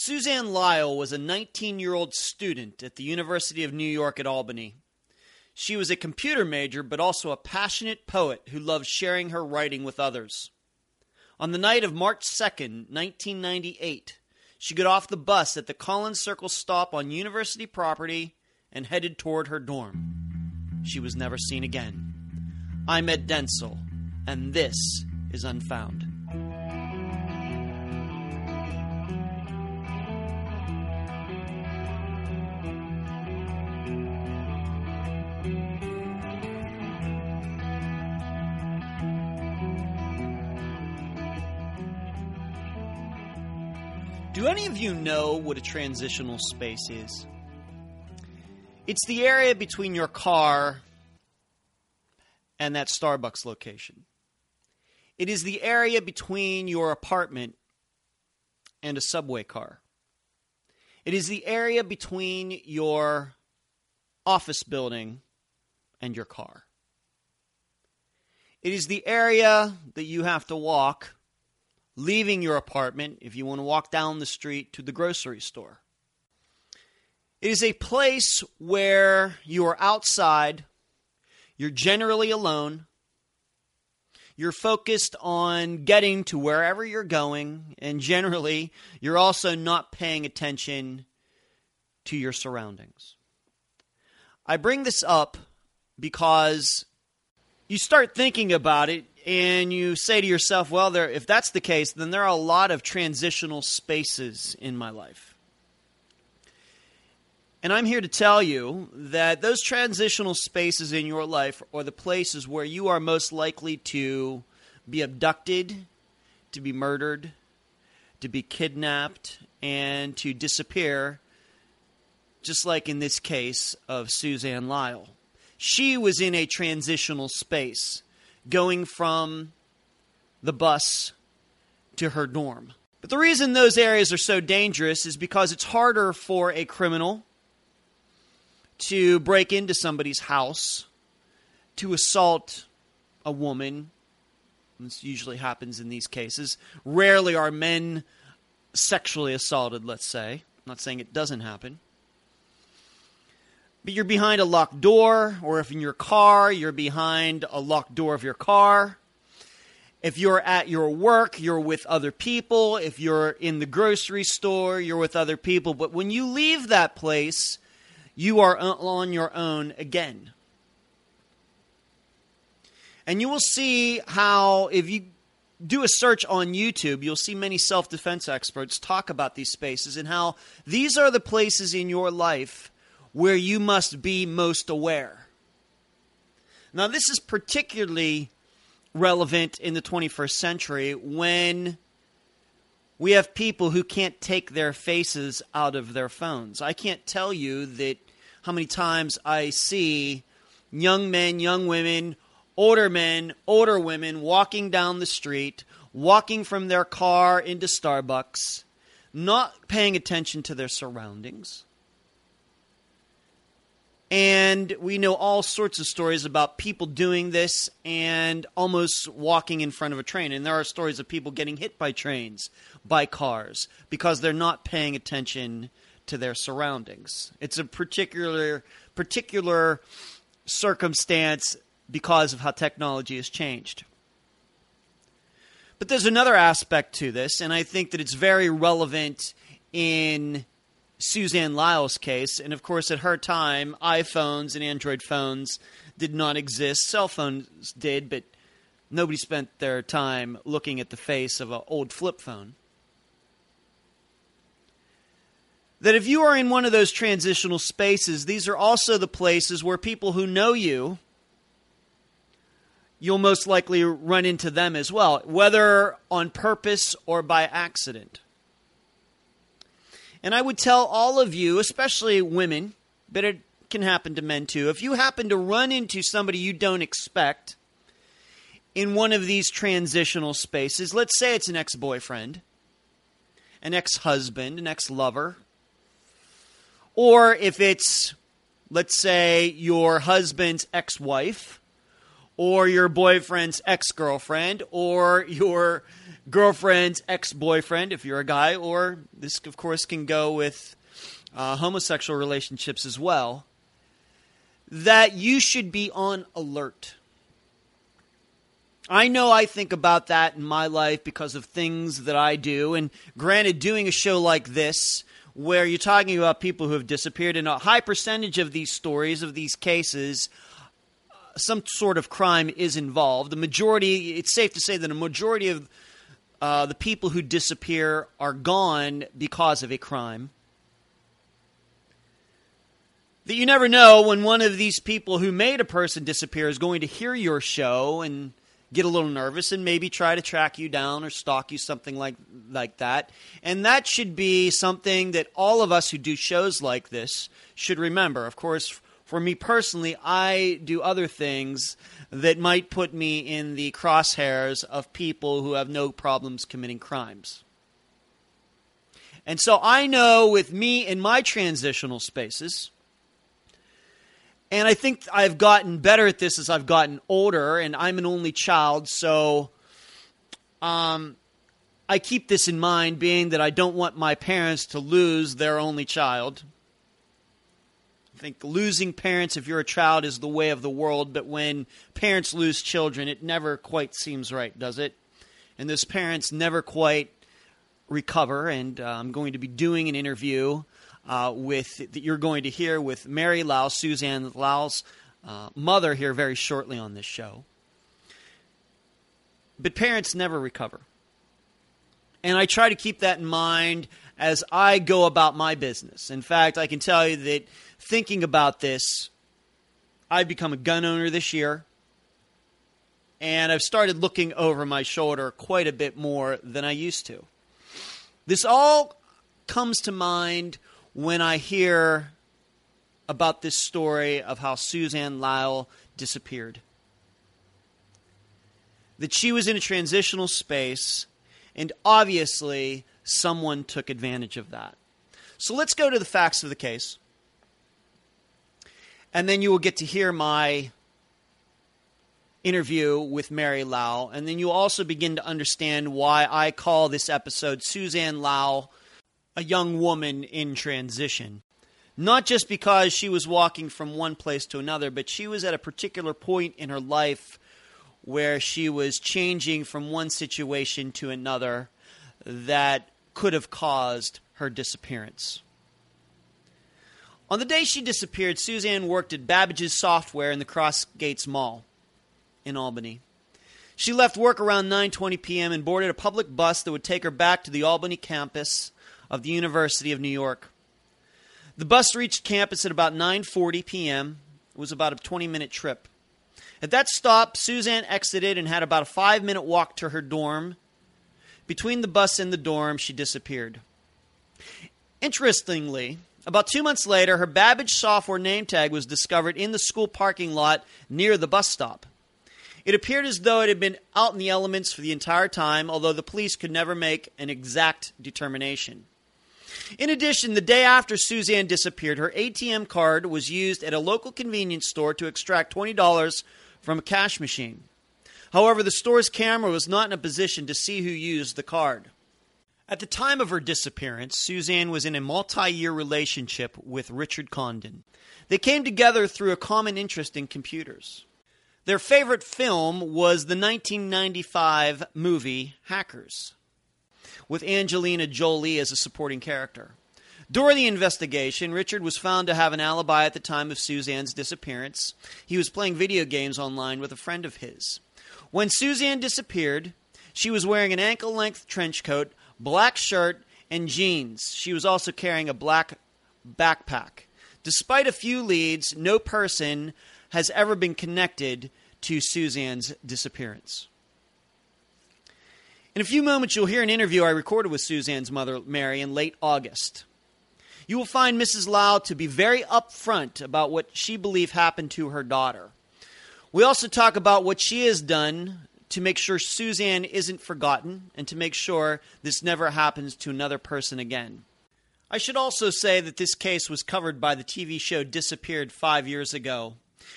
Suzanne Lyall was a 19 year old student at the University of New York at Albany. She was a computer major, but also a passionate poet who loved sharing her writing with others. On the night of March 2nd, 1998, she got off the bus at the Collins Circle stop on university property and headed toward her dorm. She was never seen again. I'm Ed Dentzel, and this is Unfound. Do any of you know what a transitional space is? It's the area between your car and that Starbucks location. It is the area between your apartment and a subway car. It is the area between your office building and your car. It is the area that you have to walk leaving your apartment if you want to walk down the street to the grocery store. It is a place where you are outside, you're generally alone, you're focused on getting to wherever you're going, and generally, you're also not paying attention to your surroundings. I bring this up because you start thinking about it and you say to yourself, well, there, if that's the case, then there are a lot of transitional spaces in my life. And I'm here to tell you that those transitional spaces in your life are the places where you are most likely to be abducted, to be murdered, to be kidnapped, and to disappear, just like in this case of Suzanne Lyall. She was in a transitional space going from the bus to her dorm. But the reason those areas are so dangerous is because it's harder for a criminal to break into somebody's house, to assault a woman. This usually happens in these cases. Rarely are men sexually assaulted, let's say. I'm not saying it doesn't happen but you're behind a locked door, or if in your car, you're behind a locked door of your car. If you're at your work, you're with other people. If you're in the grocery store, you're with other people. But when you leave that place, you are on your own again. And you will see how, if you do a search on YouTube, you'll see many self defense experts talk about these spaces and how these are the places in your life where you must be most aware. Now, this is particularly relevant in the 21st century when we have people who can't take their faces out of their phones. I can't tell you that how many times I see young men, young women, older men, older women walking down the street, walking from their car into Starbucks, not paying attention to their surroundings and we know all sorts of stories about people doing this and almost walking in front of a train. And there are stories of people getting hit by trains, by cars, because they're not paying attention to their surroundings. It's a particular particular circumstance because of how technology has changed. But there's another aspect to this, and I think that it's very relevant in Suzanne Lyall's case, and of course, at her time, iPhones and Android phones did not exist. Cell phones did, but nobody spent their time looking at the face of an old flip phone. That if you are in one of those transitional spaces, these are also the places where people who know you, you'll most likely run into them as well, whether on purpose or by accident. And I would tell all of you, especially women, but it can happen to men too, if you happen to run into somebody you don't expect in one of these transitional spaces, let's say it's an ex boyfriend, an ex husband, an ex lover, or if it's, let's say, your husband's ex wife, or your boyfriend's ex girlfriend, or your girlfriend's ex boyfriend, if you're a guy, or this, of course, can go with uh, homosexual relationships as well, that you should be on alert. I know I think about that in my life because of things that I do. And granted, doing a show like this, where you're talking about people who have disappeared, and a high percentage of these stories, of these cases, some sort of crime is involved. The majority, it's safe to say that a majority of uh, the people who disappear are gone because of a crime. That you never know when one of these people who made a person disappear is going to hear your show and get a little nervous and maybe try to track you down or stalk you, something like like that. And that should be something that all of us who do shows like this should remember. Of course, for me personally, I do other things that might put me in the crosshairs of people who have no problems committing crimes. And so I know with me in my transitional spaces, and I think I've gotten better at this as I've gotten older, and I'm an only child, so um, I keep this in mind, being that I don't want my parents to lose their only child. I think losing parents, if you're a child, is the way of the world, but when parents lose children, it never quite seems right, does it? And those parents never quite recover, and uh, I'm going to be doing an interview uh, with that you're going to hear with Mary Lyall, Suzanne Lyall's uh, mother, here very shortly on this show. But parents never recover. And I try to keep that in mind as I go about my business. In fact, I can tell you that thinking about this, I've become a gun owner this year. And I've started looking over my shoulder quite a bit more than I used to. This all comes to mind when I hear about this story of how Suzanne Lyall disappeared. That she was in a transitional space, and obviously someone took advantage of that. So let's go to the facts of the case. And then you will get to hear my interview with Mary Lyall. And then you'll also begin to understand why I call this episode Suzanne Lyall a young woman in transition. Not just because she was walking from one place to another, but she was at a particular point in her life where she was changing from one situation to another that could have caused her disappearance. On the day she disappeared, Suzanne worked at Babbage's Software in the Crossgates Mall in Albany. She left work around 9:20 p.m. and boarded a public bus that would take her back to the Albany campus of the University of New York. The bus reached campus at about 9:40 p.m. It was about a 20-minute trip. At that stop, Suzanne exited and had about a 5-minute walk to her dorm. Between the bus and the dorm, she disappeared. Interestingly, about 2 months later, her Babbage software name tag was discovered in the school parking lot near the bus stop. It appeared as though it had been out in the elements for the entire time, although the police could never make an exact determination. In addition, the day after Suzanne disappeared, her ATM card was used at a local convenience store to extract $20 from a cash machine. However, the store's camera was not in a position to see who used the card. At the time of her disappearance, Suzanne was in a multi year relationship with Richard Condon. They came together through a common interest in computers. Their favorite film was the 1995 movie Hackers with Angelina Jolie as a supporting character. During the investigation, Richard was found to have an alibi at the time of Suzanne's disappearance. He was playing video games online with a friend of his. When Suzanne disappeared, she was wearing an ankle length trench coat, black shirt, and jeans. She was also carrying a black backpack. Despite a few leads, no person has ever been connected to Suzanne's disappearance. In a few moments, you'll hear an interview I recorded with Suzanne's mother, Mary, in late August. You will find Mrs. Lyall to be very upfront about what she believed happened to her daughter. We also talk about what she has done to make sure Suzanne isn't forgotten and to make sure this never happens to another person again. I should also say that this case was covered by the TV show Disappeared five years ago.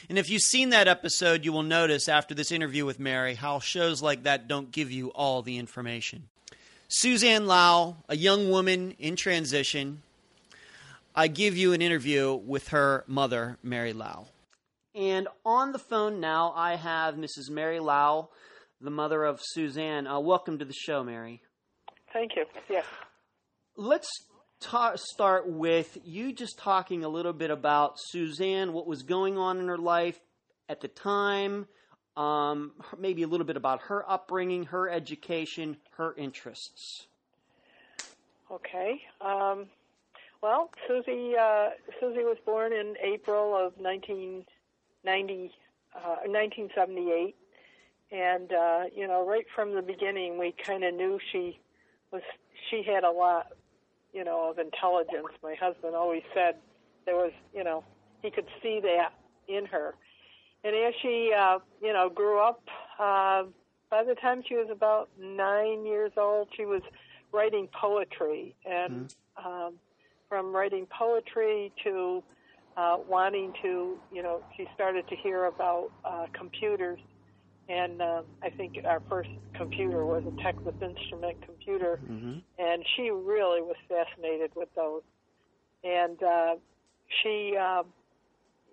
And if you've seen that episode, you will notice after this interview with Mary how shows like that don't give you all the information. Suzanne Lyall, a young woman in transition, I give you an interview with her mother, Mary Lyall. And on the phone now, I have Mrs. Mary Lyall, the mother of Suzanne. Uh, welcome to the show, Mary. Thank you. Yes. Let's ta- start with you just talking a little bit about Suzanne, what was going on in her life at the time, um, maybe a little bit about her upbringing, her education, her interests. Okay. Um, well, Susie uh, Susie was born in April of 1990, uh, 1978, and uh, you know, right from the beginning, we kind of knew she was she had a lot, you know, of intelligence. My husband always said there was, you know, he could see that in her. And as she, uh, you know, grew up, uh, by the time she was about nine years old, she was writing poetry, and mm-hmm. um, from writing poetry to uh, wanting to, you know, she started to hear about uh, computers and uh, I think our first computer was a Texas Instrument computer, mm-hmm. and she really was fascinated with those. And uh, she, uh,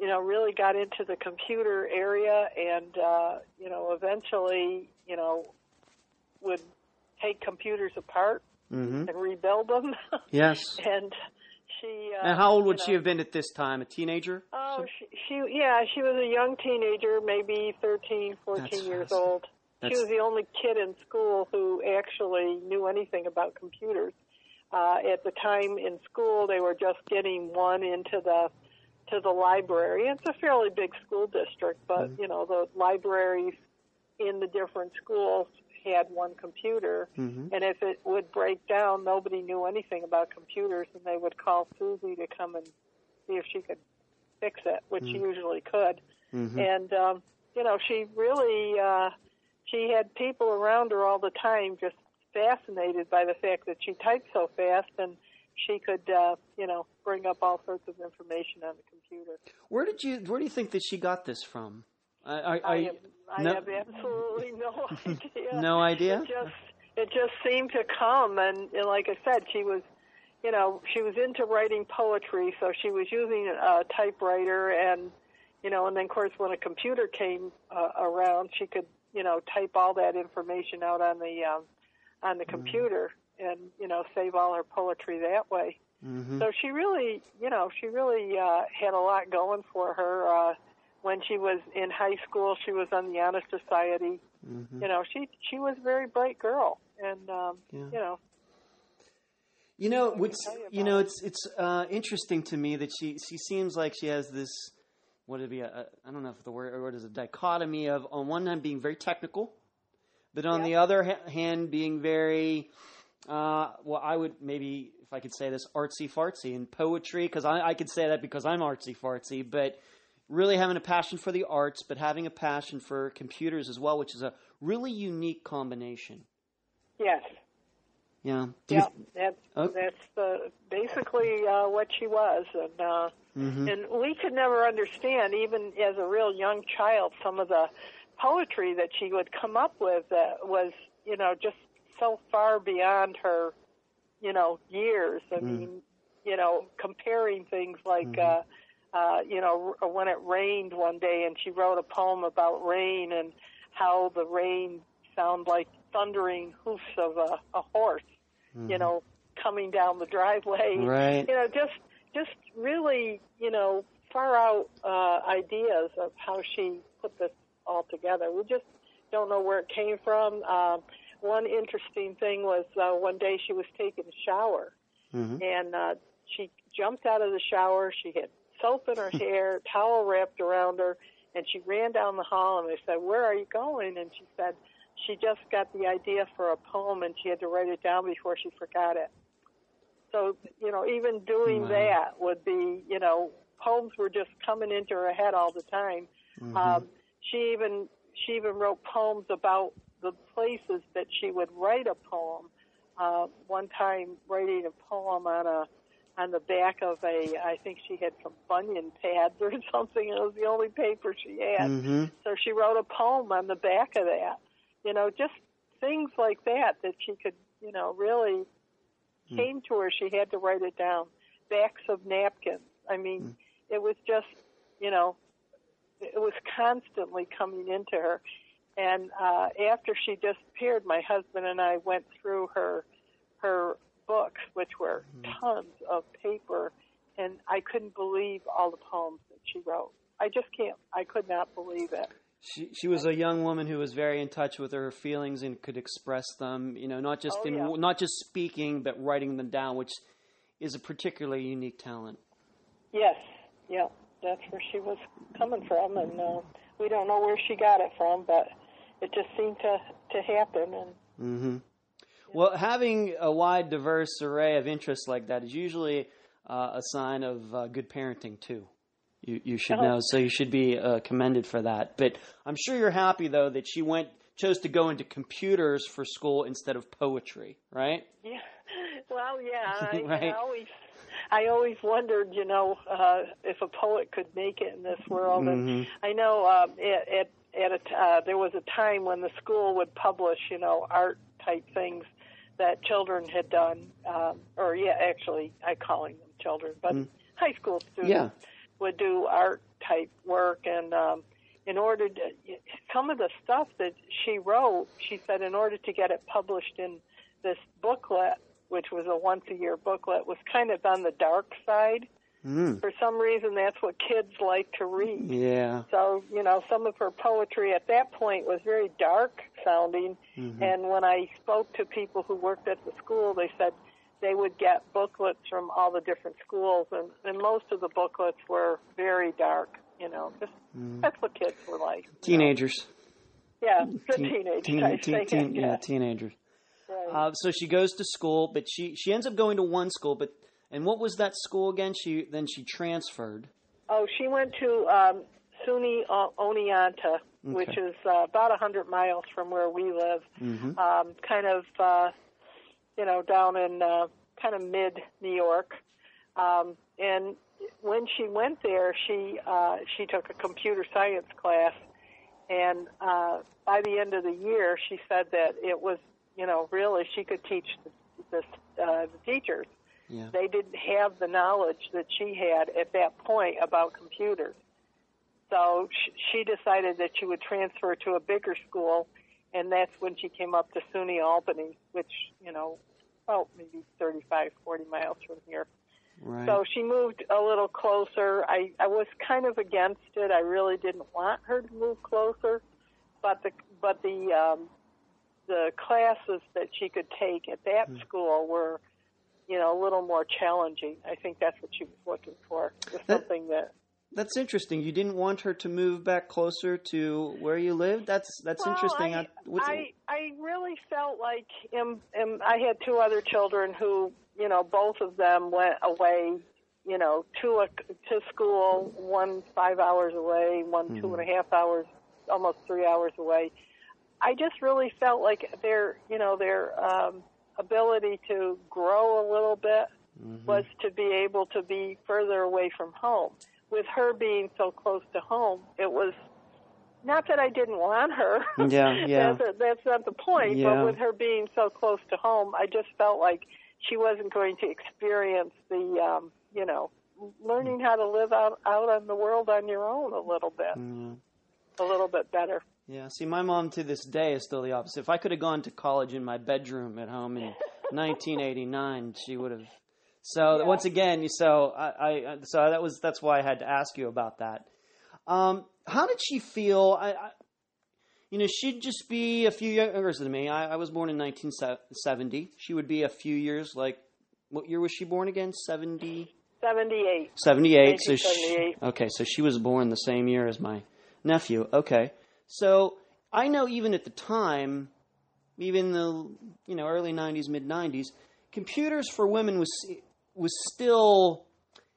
you know, really got into the computer area, and uh, you know, eventually, you know, would take computers apart mm-hmm. and rebuild them. Yes. and she. Uh, and how old would know, she have been at this time? A teenager? Oh, she, she, yeah, she was a young teenager, maybe 13, 14 That's years awesome. old. That's... She was the only kid in school who actually knew anything about computers. Uh, at the time in school, they were just getting one into the to the library. It's a fairly big school district, but mm-hmm. you know the libraries in the different schools had one computer, mm-hmm. and if it would break down, nobody knew anything about computers, and they would call Susie to come and see if she could fix it, which mm-hmm. she usually could. Mm-hmm. And um, you know, she really uh, she had people around her all the time, just fascinated by the fact that she typed so fast and she could, uh, you know, bring up all sorts of information on the computer. Where did you? Where do you think that she got this from? I, I, I, have, I no, have absolutely no idea. no idea. It just it just seemed to come, and, and like I said, she was, you know, she was into writing poetry, so she was using a typewriter, and you know, and then of course when a computer came uh, around, she could, you know, type all that information out on the um, on the mm-hmm. computer, mm. and you know, save all her poetry that way. Mm-hmm. So she really, you know, she really uh, had a lot going for her. Uh, when she was in high school, she was on the honor society. Mm-hmm. You know, she she was a very bright girl, and um, yeah. you know. You know, what's you, you know, it's it's uh, interesting to me that she she seems like she has this what would be? I I don't know if the word word is a dichotomy of on one hand being very technical, but on yeah. the other ha- hand being very uh, well, I would maybe if I could say this artsy fartsy in poetry because I, I could say that because I'm artsy fartsy, but really having a passion for the arts, but having a passion for computers as well, which is a really unique combination. Yes. Yeah. Do yeah. Th- that's oh. that's uh, basically uh, what she was, and uh, mm-hmm. and we could never understand, even as a real young child, some of the poetry that she would come up with that was, you know, just so far beyond her, you know, years. I mm. mean, you know, comparing things like. Mm-hmm. Uh, uh, you know, when it rained one day, and she wrote a poem about rain and how the rain sounded like thundering hoofs of a, a horse, mm-hmm. you know, coming down the driveway. Right. You know, just just really, you know, far out uh, ideas of how she put this all together. We just don't know where it came from. Um, one interesting thing was uh, one day she was taking a shower, mm-hmm. and uh, she jumped out of the shower. She had soap in her hair, towel wrapped around her, and she ran down the hall. And they said, "Where are you going?" And she said, "She just got the idea for a poem, and she had to write it down before she forgot it." So you know, even doing wow. that would be, you know, poems were just coming into her head all the time. Mm-hmm. Um, she even she even wrote poems about the places that she would write a poem. Uh, one time, writing a poem on a on the back of a. I think she had some bunion pads or something. It was the only paper she had. Mm-hmm. So she wrote a poem on the back of that. You know, just things like that that she could, you know, really came to her. She had to write it down. Backs of napkins. I mean, it was just, you know, it was constantly coming into her. And uh, after she disappeared, my husband and I went through her her books, which were tons of paper, and I couldn't believe all the poems that she wrote. I just can't. I could not believe it. She she was a young woman who was very in touch with her feelings and could express them. You know, not just Oh, in yeah. not just speaking, but writing them down, which is a particularly unique talent. Yes, yeah, that's where she was coming from, and uh, we don't know where she got it from, but it just seemed to to happen. And hmm Well, having a wide, diverse array of interests like that is usually uh, a sign of uh, good parenting too. You you should know, so you should be uh, commended for that. But I'm sure you're happy though that she went chose to go into computers for school instead of poetry, right? yeah, well, yeah, I, Right. I always. I always wondered, you know, uh, if a poet could make it in this world. And I know um, at at, at a t- uh, there was a time when the school would publish, you know, art type things that children had done, um, or yeah, actually, I calling them children, but high school students Yeah. would do art type work, and um, in order to some of the stuff that she wrote, she said in order to get it published in this booklet, which was a once a year booklet, was kind of on the dark side. Mm. For some reason, that's what kids like to read. Yeah. So, you know, some of her poetry at that point was very dark sounding. And when I spoke to people who worked at the school, they said they would get booklets from all the different schools, and, and most of the booklets were very dark. You know, just that's what kids were like. you know. Teenagers. Yeah, good Teen- teenage teen- teen- teen- yeah. yeah, teenagers. Right. Uh, so she goes to school, but she she ends up going to one school. But and what was that school again? She then she transferred. Oh, she went to um, SUNY Oneonta, which is uh, about a hundred miles from where we live. Mm-hmm. Um, kind of, uh, you know, down in uh, kind of mid New York. Um, and when she went there, she uh, she took a computer science class, and uh, by the end of the year, she said that it was, you know, really she could teach the the, uh, the teachers Yeah. they didn't have the knowledge that she had at that point about computers. So sh- she decided that she would transfer to a bigger school, and that's when she came up to SUNY Albany, which, you know, about maybe 35, 40 miles from here. Right. So she moved a little closer. I, I was kind of against it. I really didn't want her to move closer, but the but the um, the classes that she could take at that school were, you know, a little more challenging. I think that's what she was looking for. Was That- something that That's interesting. You didn't want her to move back closer to where you lived. That's that's Well, interesting. I, I I really felt like um, um, I had two other children who, you know, both of them went away, you know, to a to school. One five hours away, one two and a half hours, almost three hours away. I just really felt like their, you know, their um, ability to grow a little bit was to be able to be further away from home. With her being so close to home, it was not that I didn't want her. Yeah, yeah. that's, that's not the point. Yeah. But with her being so close to home, I just felt like she wasn't going to experience the, um, you know, learning how to live out out on the world on your own a little bit, Mm, a little bit better. Yeah. See, my mom to this day is still the opposite. If I could have gone to college in my bedroom at home in 1989, she would have. So Yeah. once again, so I, I so that was that's why I had to ask you about that. Um, how did she feel? I, I, you know, she'd just be a few younger than me. I, I was born in 1970. She would be a few years like. What year was she born again? 70. Seventy-eight. 78 so she, okay so she was born the same year as my nephew okay so i know even at the time even the you know early 90s mid 90s computers for women was was still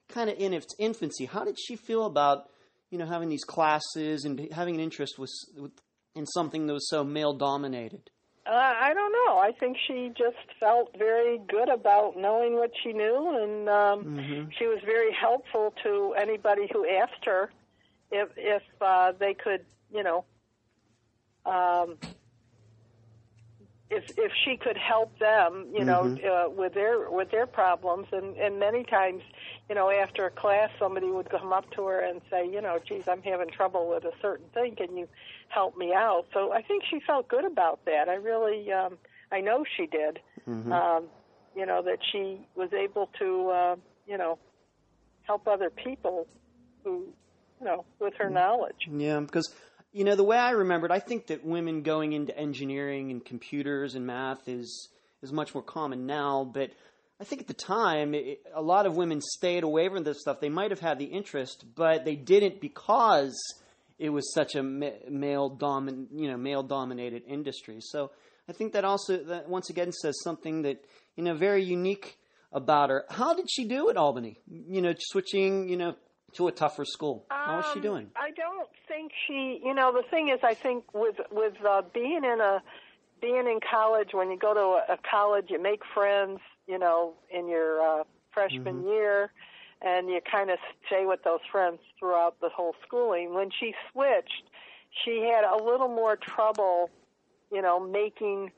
kind of in its infancy how did she feel about you know having these classes and having an interest with, with in something that was so male dominated Uh, I don't know. I think she just felt very good about knowing what she knew, and um, Mm-hmm. she was very helpful to anybody who asked her if if uh, they could, you know, um, if if she could help them, you know, Mm-hmm. uh, with their with their problems. And and many times, you know, after a class, somebody would come up to her and say, you know, geez, I'm having trouble with a certain thing. Can you help me out? So I think she felt good about that. I really, um, I know she did. Mm-hmm. Um, you know that she was able to, uh, you know, help other people who, you know, with Mm-hmm. her knowledge. Yeah, because you know the way I remembered, I think that women going into engineering and computers and math is is much more common now. But I think at the time, it, a lot of women stayed away from this stuff. They might have had the interest, but they didn't because it was such a ma- male domin, you know, male dominated industry. So I think that also that once again says something that you know very unique about her. How did she do at Albany? You know, switching, you know, to a tougher school. How was she Um, doing? I don't think she. You know, the thing is, I think with with uh, being in a being in college, when you go to a, a college, you make friends. You know, in your uh, freshman year, and you kind of stay with those friends throughout the whole schooling. When she switched, she had a little more trouble. You know, making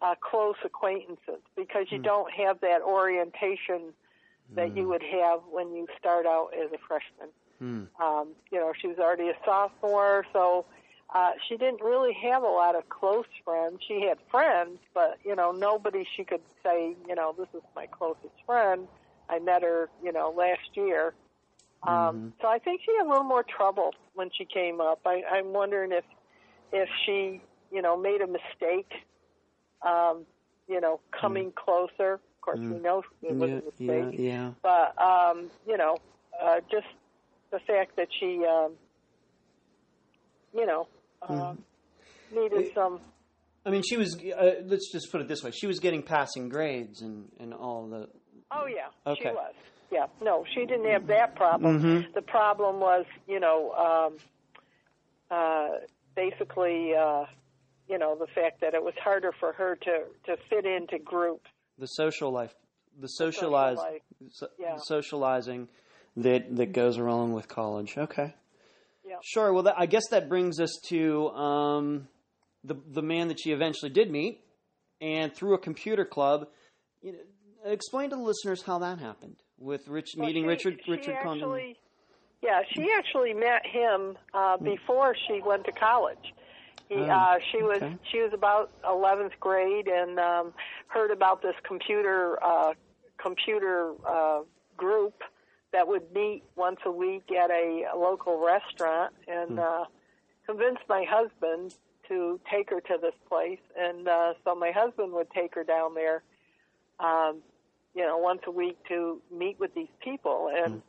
uh, close acquaintances because you don't have that orientation that you would have when you start out as a freshman. Um, you know, she was already a sophomore, so uh, she didn't really have a lot of close friends. She had friends, but you know, nobody she could say, you know, this is my closest friend. I met her, you know, last year. Um, So I think she had a little more trouble when she came up. I, I'm wondering if if she, you know, made a mistake. Um, you know, coming closer. Course, we know it was a yeah, mistake yeah. but um, you know, uh, just the fact that she, um, you know, uh, needed some. I mean, she was. Uh, let's just put it this way: she was getting passing grades and and all the. Oh yeah, Okay. she was. Yeah, no, she didn't have that problem. The problem was, you know, um, uh, basically, uh, you know, the fact that it was harder for her to to fit into groups. The social life, the social socialize, life, so- yeah. socializing that that goes along with college. Okay. Yeah. Sure. Well, that, I guess that brings us to um, the the man that she eventually did meet, and through a computer club. You know, explain to the listeners how that happened with Rich Well, meeting she- Richard she Richard Condon. actually, Yeah, she actually met him uh, before she went to college. Oh, uh, she was okay. she was about eleventh grade and um, heard about this computer uh, computer uh, group that would meet once a week at a, local restaurant, and uh, convinced my husband to take her to this place. And uh, so my husband would take her down there, um, you know, once a week to meet with these people. And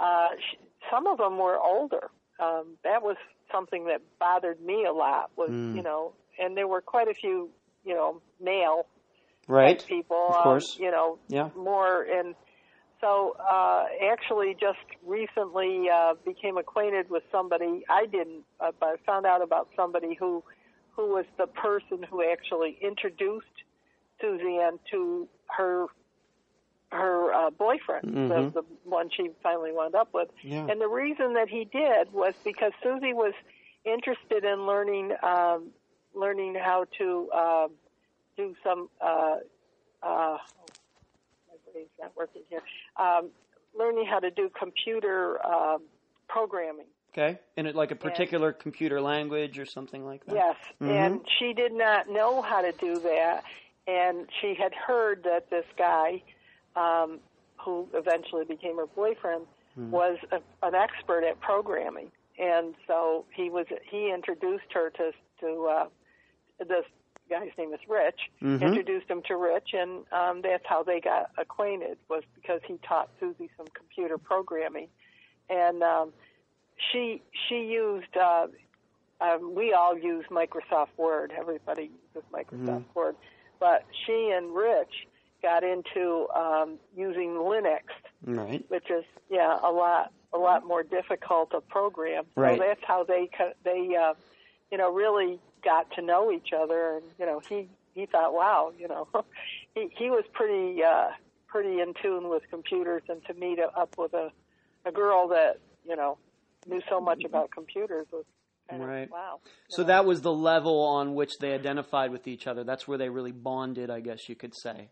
uh, sh some of them were older. Um, that was something that bothered me a lot. Was you know, and there were quite a few, you know, male right. people. Of um, course. you know, Yeah. more and so uh actually just recently uh became acquainted with somebody I didn't uh, but I found out about somebody who who was the person who actually introduced Suzanne to her her uh, boyfriend, Mhm. the, the one she finally wound up with. Yeah. And the reason that he did was because Susie was interested in learning um, learning how to uh, do some. Uh, uh, my brain's not working here. Um, learning how to do computer um, programming. Okay. in it like a particular computer language or something like that. Yes, and she did not know how to do that, and she had heard that this guy, um, who eventually became her boyfriend, was a, an expert at programming, and so he was he introduced her to to uh, this guy's name is Rich. Introduced him to Rich, and um, that's how they got acquainted. Was because he taught Susie some computer programming, and um, she she used uh, um, we all use Microsoft Word. Everybody uses Microsoft Word, but she and Rich got into um, using Linux, Right. which is yeah a lot a lot more difficult to program. Right. So that's how they they uh, you know really got to know each other, and you know he he thought, wow, you know, he he was pretty uh, pretty in tune with computers, and to meet up with a a girl that you know knew so much about computers was Right. of wow. So that was the level on which they identified with each other. That's where they really bonded, I guess you could say.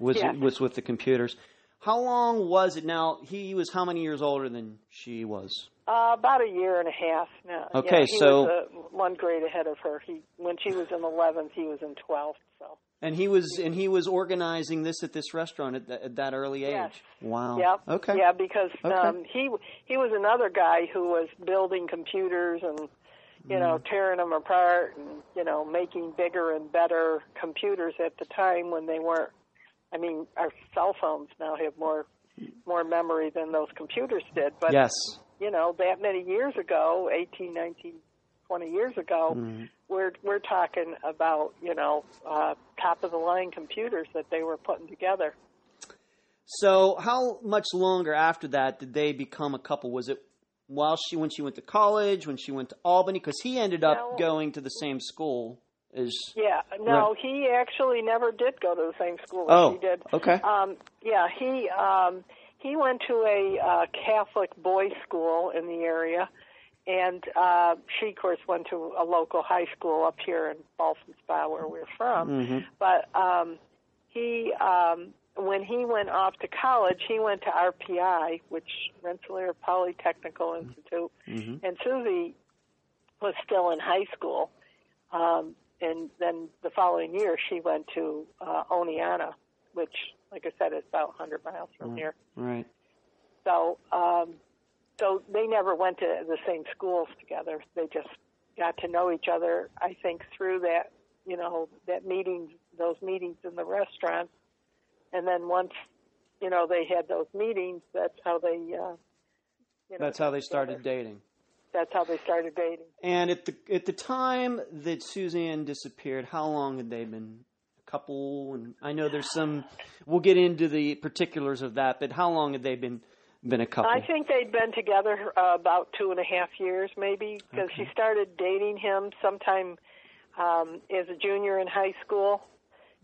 Was Yes. was with the computers. How long was it now? He was how many years older than she was? Uh, about a year and a half now. Okay, yeah, so- was uh, one grade ahead of her. He when she was in 11th, he was in 12th. So And he was and he was organizing this at this restaurant at, that at that early age. Yes. Wow. Yep. Okay. Yeah, because Okay. um, he he was another guy who was building computers and you Mm. know tearing them apart and you know making bigger and better computers at the time when they weren't. I mean, our cell phones now have more more memory than those computers did. But Yes. you know, that many years ago, 18, 19, 20 years ago, Mm-hmm. we're we're talking about you know uh, top of the line computers that they were putting together. So how much longer after that did they become a couple? Was it while she when she went to college, when she went to Albany? Because he ended up No. going to the same school as. Yeah, no, he actually never did go to the same school Oh, as she did. okay. Um, yeah, he um, he went to a uh, Catholic boys' school in the area, and uh, she, of course, went to a local high school up here in Ballston Spa, where we're from. Mhm. But um, he, um, when he went off to college, he went to RPI, which Rensselaer Polytechnical Institute, Mhm. and Susie was still in high school. Um, and then the following year, she went to uh, Oneonta, which, like I said, is about 100 miles from here. Right. So, um, so they never went to the same schools together. They just got to know each other. I think through that, you know, that meetings, those meetings in the restaurant, and then once, you know, they had those meetings. That's how they. Uh, you know, That's how they started together. dating. That's how they started dating. And at the at the time that Suzanne disappeared, how long had they been a couple? And I know there's some. We'll get into the particulars of that, but how long had they been been a couple? I think they'd been together uh, about two and a half years, maybe, because she started dating him sometime um, as a junior in high school,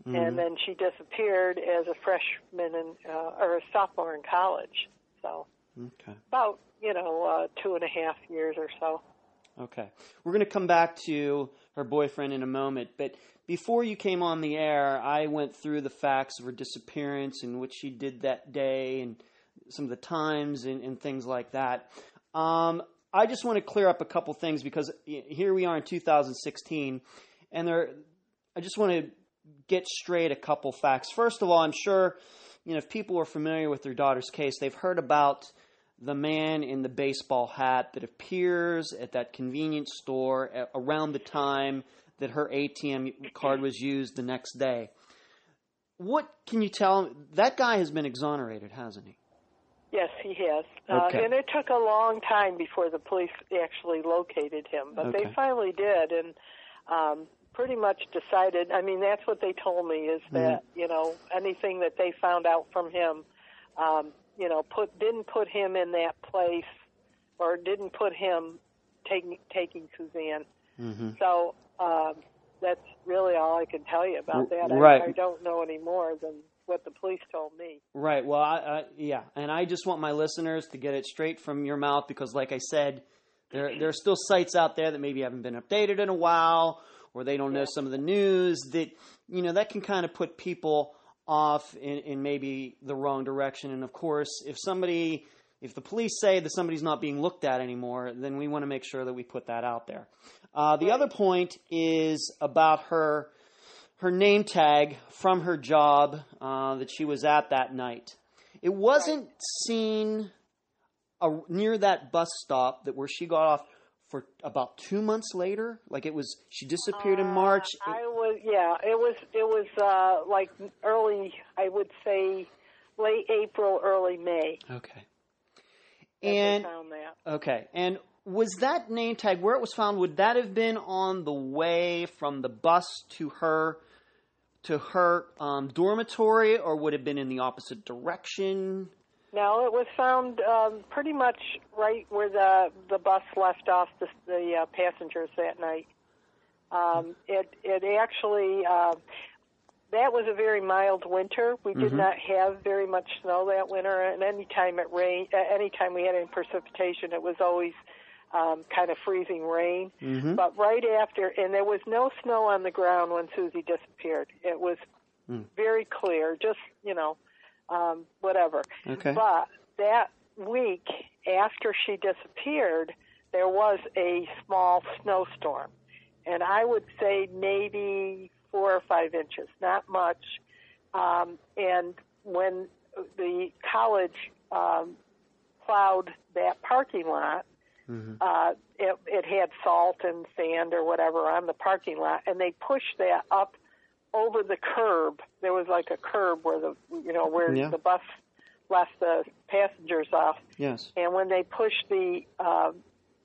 Mm-hmm. and then she disappeared as a freshman in, uh, or a sophomore in college. So okay. about you know uh, two and a half years or so. Okay. We're going to come back to her boyfriend in a moment, but before you came on the air, I went through the facts of her disappearance and what she did that day and some of the times and, and things like that. Um, I just want to clear up a couple things because here we are in 2016, and there, I just want to get straight a couple facts. First of all, I'm sure you know if people are familiar with their daughter's case, they've heard about the man in the baseball hat that appears at that convenience store a- around the time that her ATM card was used the next day. What can you tell? That guy has been exonerated, hasn't he? Yes, he has. Uh, Okay. and it took a long time before the police actually located him, but Okay. they finally did, and um, pretty much decided. I mean, that's what they told me is that you know anything that they found out from him, um, you know, put didn't put him in that place, or didn't put him taking taking Suzanne. Mm-hmm. So um, that's really all I can tell you about that. I, Right. I don't know any more than what the police told me. Right. Well, I, I, yeah, and I just want my listeners to get it straight from your mouth because, like I said, there there are still sites out there that maybe haven't been updated in a while, or they don't know some of the news that you know that can kind of put people off in, in maybe the wrong direction. And of course, if somebody, if the police say that somebody's not being looked at anymore, then we want to make sure that we put that out there. Uh, the other point is about her her name tag from her job uh, that she was at that night. It wasn't seen uh, near that bus stop that where she got off for about two months later. Like it was, she disappeared in March. Uh, I was yeah, it was it was uh like early I would say late April, early May. okay. And found that. okay, and was that name tag where it was found? Would that have been on the way from the bus to her? To her um, dormitory, or would it have been in the opposite direction? No, it was found um, pretty much right where the the bus left off the, the uh, passengers that night. Um, it it actually uh, that was a very mild winter. We did Mhm. not have very much snow that winter, and anytime it rained, uh, anytime we had any precipitation, it was always um, kind of freezing rain. Mhm. But right after, and there was no snow on the ground when Susie disappeared. It was Mm. very clear, just you know, um, whatever. Okay. But that week after she disappeared, there was a small snowstorm, and I would say maybe four or five inches, not much. Um, and when the college um, plowed that parking lot, Mhm. uh, it, it had salt and sand or whatever on the parking lot, and they pushed that up over the curb. There was like a curb where the you know where Yeah. the bus left the passengers off, Yes. and when they pushed the uh,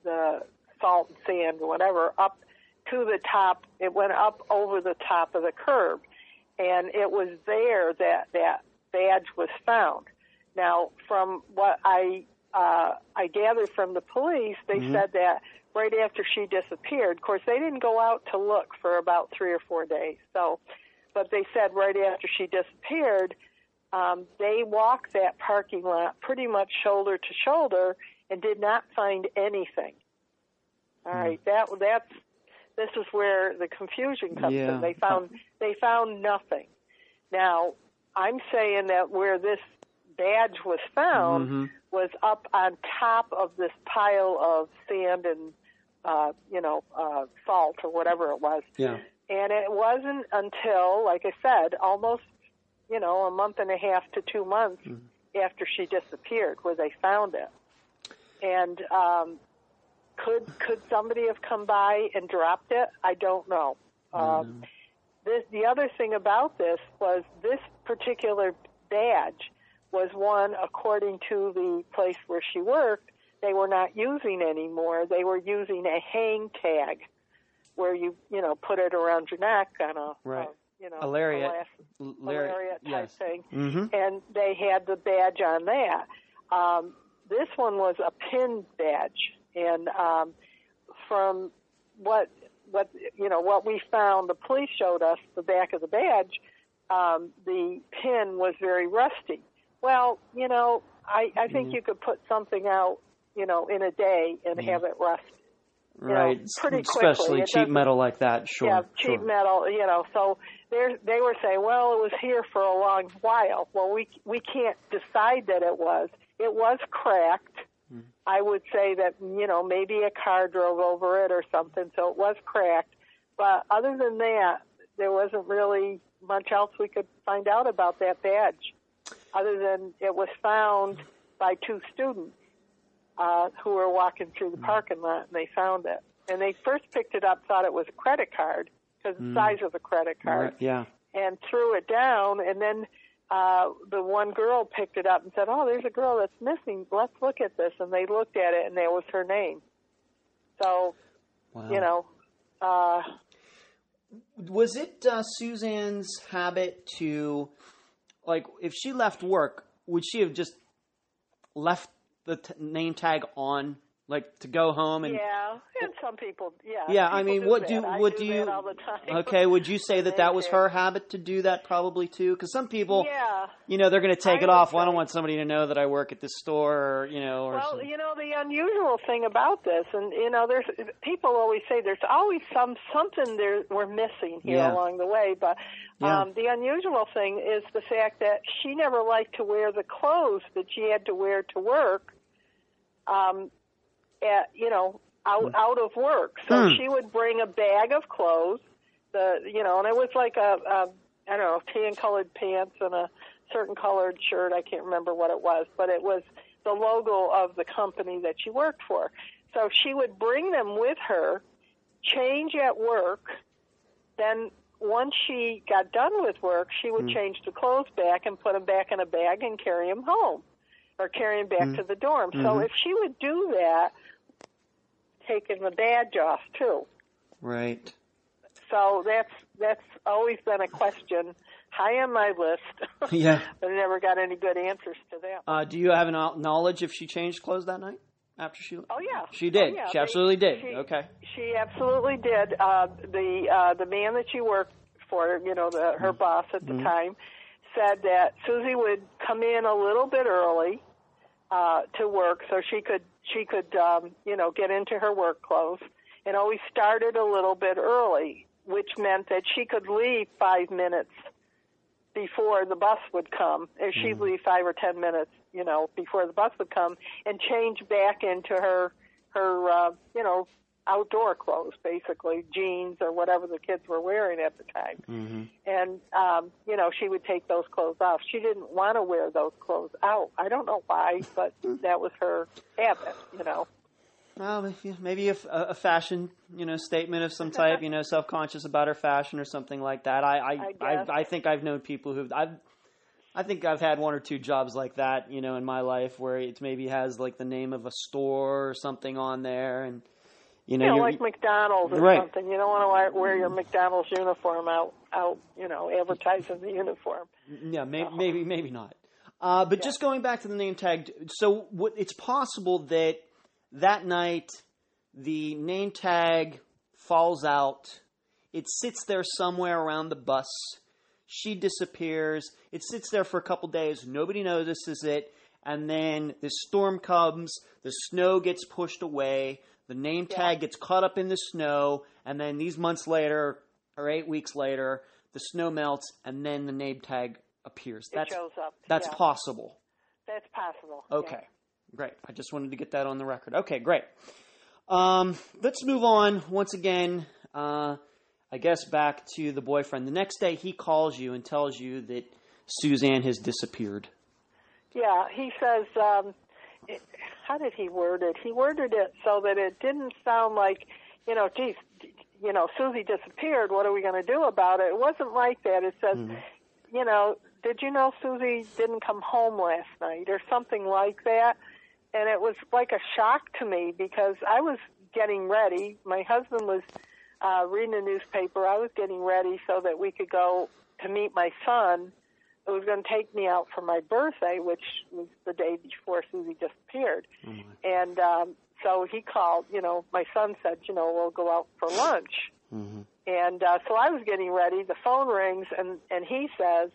the salt and sand or whatever up to the top, it went up over the top of the curb, and it was there that that badge was found. Now, from what I uh, I gathered from the police, they Mhm. said that right after she disappeared. Of course, they didn't go out to look for about three or four days. So, but they said right after she disappeared, um, they walked that parking lot pretty much shoulder to shoulder and did not find anything. All right, that that's this is where the confusion comes Yeah. in. They found they found nothing. Now, I'm saying that where this badge was found Mhm. was up on top of this pile of sand and uh, you know uh, salt or whatever it was. Yeah. And it wasn't until, like I said, almost, you know, a month and a half to two months after she disappeared where they found it. And um, could could somebody have come by and dropped it? I don't know. Um, this the other thing about this was this particular badge was one according to the place where she worked they were not using anymore they were using a hang tag where you you know put it around your neck on a, Right. a, you know A lariat. a Larry- lariat type yes. thing Mhm. and they had the badge on that. Um, this one was a pin badge, and um, from what what you know what we found, the police showed us the back of the badge. Um, the pin was very rusty. Well, you know, I, I think you could put something out, you know, in a day and have it rust. know, Right. pretty quickly. Especially It cheap metal like that. Sure. yeah, cheap sure. metal, you know. So they they were saying, well, it was here for a long while. Well, we we can't decide that it was. It was cracked. Hmm. I would say that you know maybe a car drove over it or something, so it was cracked. But other than that, there wasn't really much else we could find out about that badge, other than it was found by two students uh, who were walking through the Hmm. parking lot and they found it. And they first picked it up, thought it was a credit card because the size of a credit card. Right, Yeah. and threw it down. And then uh, the one girl picked it up and said, "Oh, there's a girl that's missing. Let's look at this." And they looked at it, and there was her name. So Wow. you know, uh, was it uh, Suzanne's habit to, like, if she left work, would she have just left the t- name tag on, like, to go home and? yeah, and some people, yeah, Yeah, I people mean, what that. do I what do do that you? all the time. Okay, would you say that that was her habit to do that probably too? Because some people, yeah. you know, they're going to take I it off. Well, I don't want somebody to know that I work at this store, or you know, or Well, something. you know the unusual thing about this, and you know, there's people always say there's always some something there we're missing here Yeah. along the way. But Yeah. um, the unusual thing is the fact that she never liked to wear the clothes that she had to wear to work. Um, at you know, out hmm. out of work, so Hmm. she would bring a bag of clothes. The you know, and it was like a, a I don't know, tan colored pants and a certain colored shirt. I can't remember what it was, but it was the logo of the company that she worked for. So she would bring them with her, change at work, then once she got done with work, she would hmm. change the clothes back and put them back in a bag and carry them home or carry them back hmm. to the dorm. So mm-hmm. if she would do that, taking the badge off too. right. So that's that's always been a question high on my list. Yeah. but I never got any good answers to that. Uh, do you have any knowledge if she changed clothes that night after she? Oh yeah, She did. Oh, yeah. She They- absolutely did. she- okay. She absolutely did. Uh, the uh, the man that she worked for you know the her boss at the time said that Susie would come in a little bit early uh, to work so she could she could um, you know get into her work clothes and always started a little bit early, which meant that she could leave five minutes before the bus would come. If she'd leave five or ten minutes, you know, before the bus would come, and change back into her her uh, you know outdoor clothes, basically jeans or whatever the kids were wearing at the time. Mm-hmm. And um, you know, she would take those clothes off. She didn't want to wear those clothes out. I don't know why, but that was her habit. You know. Well, maybe a, a fashion, you know, statement of some type. You know, self-conscious about her fashion or something like that. I, I, I I. I think I've known people who I've, I think I've had one or two jobs like that, you know, in my life where it maybe has like the name of a store or something on there, and you know, You know, like McDonald's or Right. something. You don't want to wear, your McDonald's uniform out, out. You know, advertising the uniform. Yeah, may, maybe, maybe not. Uh, but just going back to the name tag, so what, it's possible that that night the name tag falls out. It sits there somewhere around the bus. She disappears. It sits there for a couple days. Nobody notices it. And then the storm comes. The snow gets pushed away. The name tag gets caught up in the snow. And then these months later, or eight weeks later, the snow melts, and then the name tag appears. It That's shows up. that's yeah. possible. That's possible. Okay, great. I just wanted to get that on the record. Okay, great. Um, let's move on once again. Uh, I guess back to the boyfriend. The next day, he calls you and tells you that Suzanne has disappeared. Yeah, he says, um, it, how did he word it? He worded it so that it didn't sound like, you know, geez, you know, Susie disappeared. What are we going to do about it? It wasn't like that. It says, you know, did you know Susie didn't come home last night or something like that? And it was like a shock to me because I was getting ready. My husband was uh, reading a newspaper. I was getting ready so that we could go to meet my son it was going to take me out for my birthday, which was the day before Susie disappeared. And um, so he called, you know, my son said, you know, we'll go out for lunch. Mm-hmm. And uh, so I was getting ready. The phone rings, and, and he says,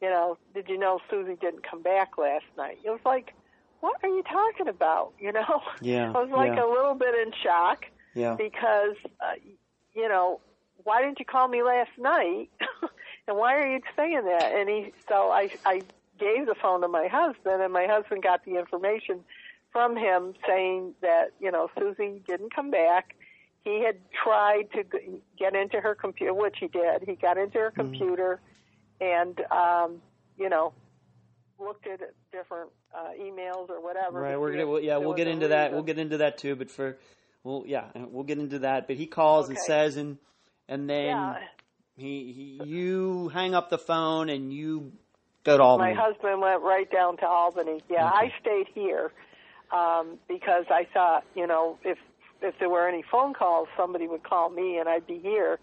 you know, did you know Susie didn't come back last night? It was like, what are you talking about? You know? Yeah, I was like yeah. a little bit in shock Yeah. because, uh, you know, why didn't you call me last night? and why are you saying that? And he, so I, I gave the phone to my husband, and my husband got the information from him saying that, you know, Susie didn't come back. He had tried to get into her computer, which he did. He got into her computer and, um, you know, looked at different uh, emails or whatever. Right. We're gonna. Well, yeah, we'll get into that. reason. We'll get into that too. But for, well, yeah, we'll get into that. But he calls and says, and and then Yeah. He, he you hang up the phone and you go to Albany. My husband went right down to Albany. Yeah, I stayed here um, because I thought, you know, if if there were any phone calls, somebody would call me and I'd be here.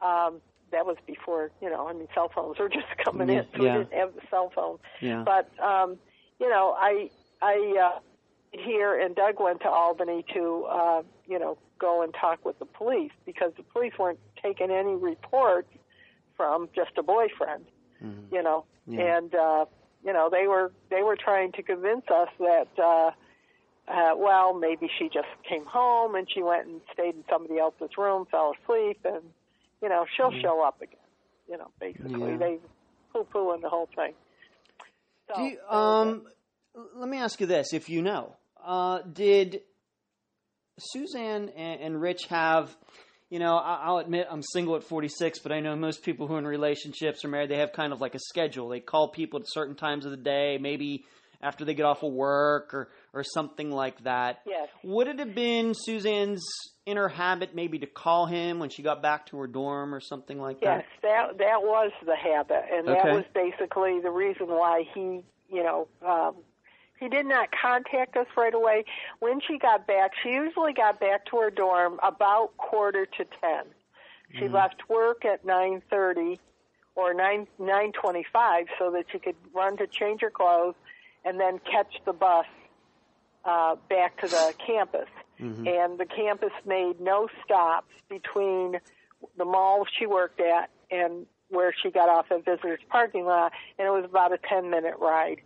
Um, that was before, you know, I mean, cell phones were just coming in, so Yeah. we didn't have the cell phone. Yeah. But um, you know, I I uh, here and Doug went to Albany to uh, you know go and talk with the police because the police weren't taking any reports from just a boyfriend, you know, Yeah. and uh, you know they were they were trying to convince us that. Uh, uh, well, maybe she just came home and she went and stayed in somebody else's room, fell asleep, and you know she'll show up again. You know, basically Yeah. they poo-pooing the whole thing. So, Do you, it. um, let me ask you this: If you know, uh, did Suzanne and, Rich have? You know, I, I'll admit I'm single at 46, but I know most people who are in relationships or married, they have kind of like a schedule. They call people at certain times of the day, maybe after they get off of work or or something like that. Yes. Would it have been Suzanne's inner habit maybe to call him when she got back to her dorm or something like that? Yes, that that was the habit, and that was basically the reason why he, you know, um, he did not contact us right away. When she got back, she usually got back to her dorm about quarter to ten. She left work at nine thirty or nine nine twenty five, so that she could run to change her clothes and then catch the bus uh, back to the campus. And the campus made no stops between the mall she worked at and where she got off at visitors parking lot, and it was about a 10 minute ride.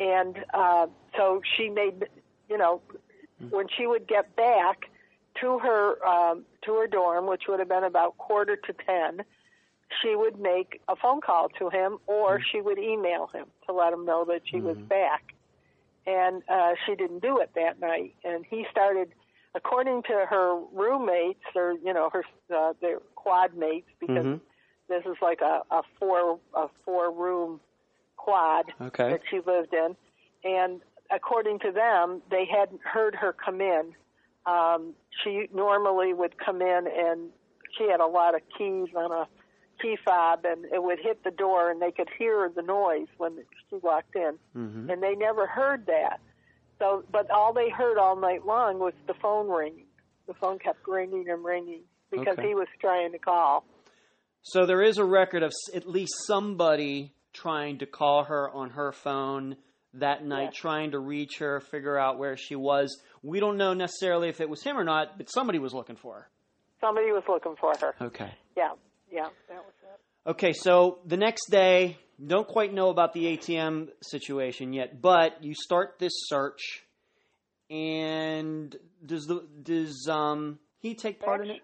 And uh, so she made, you know, when she would get back to her um, to her dorm, which would have been about quarter to 10, she would make a phone call to him, or she would email him to let him know that she was back. And uh, she didn't do it that night, and he started according to her roommates or you know her uh, their quad mates because Mhm. this is like a, a four a four room quad Okay. that she lived in and according to them they hadn't heard her come in um she normally would come in and she had a lot of keys on a key fob and it would hit the door and they could hear the noise when she walked in Mhm. and they never heard that. So, but all they heard all night long was the phone ringing. The phone kept ringing and ringing because Okay. he was trying to call. So there is a record of at least somebody trying to call her on her phone that night, Yes. trying to reach her, figure out where she was. We don't know necessarily if it was him or not, but somebody was looking for her. Somebody was looking for her. Okay. Yeah, yeah, that was it. Okay, so the next day, don't quite know about the ATM situation yet, but you start this search, and does the does um he take part in it?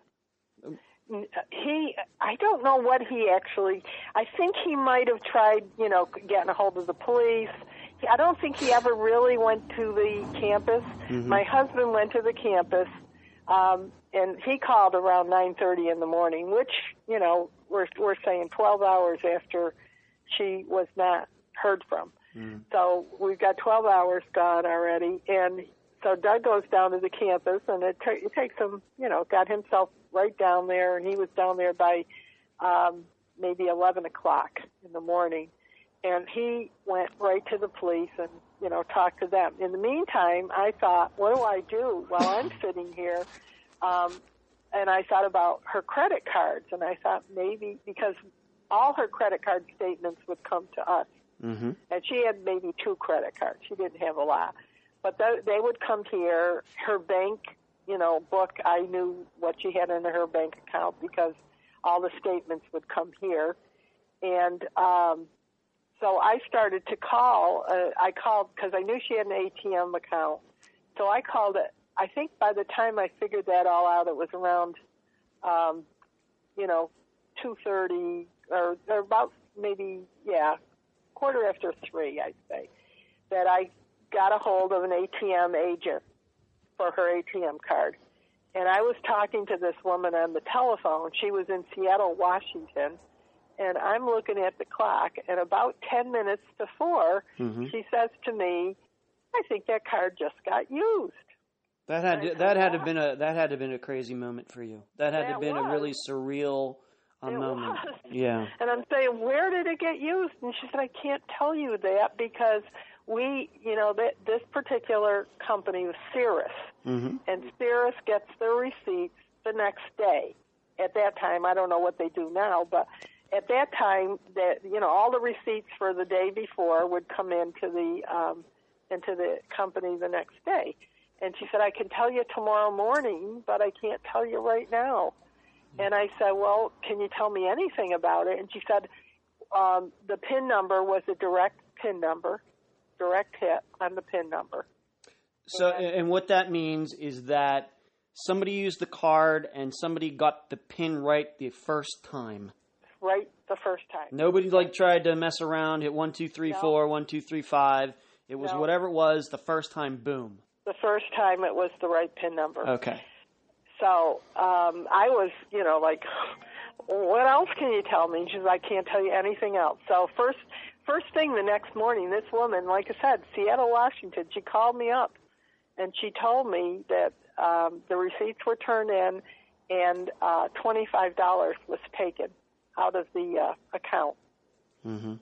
He, I don't know what he actually. I think he might have tried, you know, getting a hold of the police. He- I don't think he ever really went to the campus. My husband went to the campus, um, and he called around 9:30 in the morning, which, you know, we're we're saying 12 hours after she was not heard from. So we've got 12 hours gone already, and so Doug goes down to the campus, and it, ta it takes him, you know, got himself right down there, and he was down there by um, maybe 11 o'clock in the morning, and he went right to the police and you know talked to them. In the meantime, I thought, what do I do while I'm sitting here? Um, and I thought about her credit cards, and I thought maybe because all her credit card statements would come to us Mm-hmm. and she had maybe two credit cards. She didn't have a lot, but th- they would come here. Her bank, you know, book. I knew what she had in her bank account because all the statements would come here, and um, so I started to call. Uh, I called because I knew she had an ATM account, so I called it. I think by the time I figured that all out, it was around, um, you know, two thirty or, or about maybe yeah quarter after three, I'd say, that I got a hold of an ATM agent for her ATM card. And I was talking to this woman on the telephone. She was in Seattle, Washington. And I'm looking at the clock, and about 10 minutes before, Mhm. she says to me, I think that card just got used. That had to, that had to have been a that had to been a crazy moment for you. That had to have That been a really surreal It moment. was. Yeah. And I'm saying, where did it get used? And she said, I can't tell you that because we, you know, that this particular company was Cirrus, Mm-hmm. and Cirrus gets their receipts the next day. At that time, I don't know what they do now, but at that time, that you know, all the receipts for the day before would come into the um, into the company the next day. And she said, I can tell you tomorrow morning, but I can't tell you right now. And I said, Well, can you tell me anything about it? And she said, um, The PIN number was a direct PIN number, direct hit on the PIN number. So, and what that means is that somebody used the card and somebody got the pin right the first time. Right the first time. Nobody like tried to mess around, hit one two three No. four, one two three five. It was No. whatever it was the first time. Boom. The first time it was the right PIN number. Okay. So um, I was, you know, like, what else can you tell me? She says, I can't tell you anything else. So first, first thing the next morning, this woman, like I said, Seattle, Washington, she called me up, and she told me that um, the receipts were turned in, and uh, twenty-five dollars was taken out of the uh, account, Mm-hmm.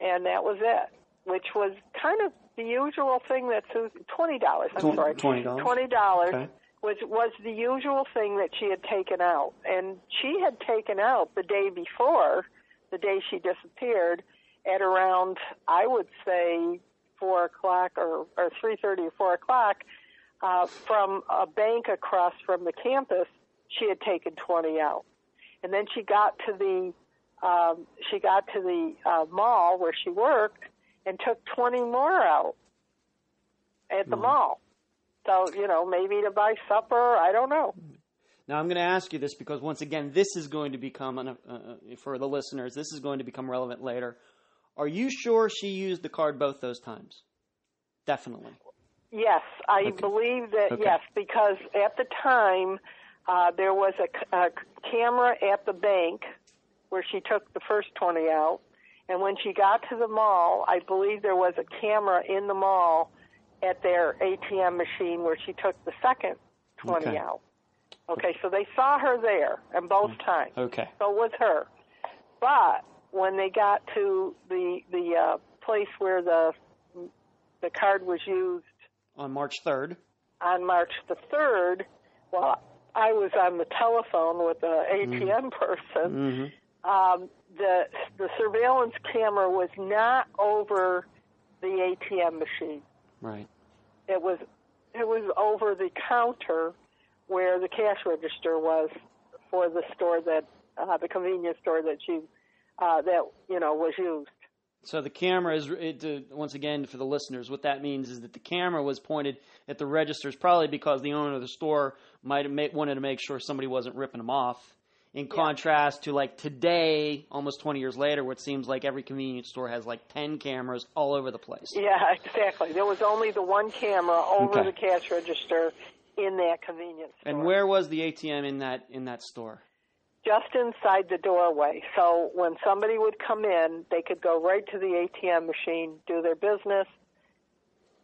and that was it. Which was kind of the usual thing that Susan, twenty dollars. I'm Tw- sorry, $20? Twenty dollars Okay. was was the usual thing that she had taken out, and she had taken out the day before, the day she disappeared, at around I would say four o'clock or or three thirty or four o'clock, uh, from a bank across from the campus. She had taken twenty out, and then she got to the um, she got to the uh, mall where she worked and took 20 more out at the Mhm. mall. So, you know, maybe to buy supper, I don't know. Now I'm going to ask you this because once again, this is going to become an, uh, uh, for the listeners. This is going to become relevant later. Are you sure she used the card both those times? Definitely. Yes, I Okay. believe that, Okay. yes, because at the time uh, there was a camera at the bank where she took the first 20 out. And when she got to the mall, I believe there was a camera in the mall at their ATM machine where she took the second 20 Okay. out. Okay, so they saw her there, and both times. Okay. So it was her. But when they got to the the uh, place where the the card was used On March 3rd. on March the third, well, I was on the telephone with the ATM person. Mm-hmm. Um, the the surveillance camera was not over the ATM machine. Right. It was it was over the counter where the cash register was for the store that uh, the convenience store that she uh, that you know was used. So the camera is it, uh, once again for the listeners. What that means is that the camera was pointed at the registers, probably because the owner of the store might have ma- wanted to make sure somebody wasn't ripping them off. In contrast to like today, almost 20 years later, where it seems like every convenience store has like 10 cameras all over the place. Yeah, exactly. There was only the one camera over Okay. the cash register in that convenience store. And where was the ATM in that in that store? Just inside the doorway. So when somebody would come in, they could go right to the ATM machine, do their business,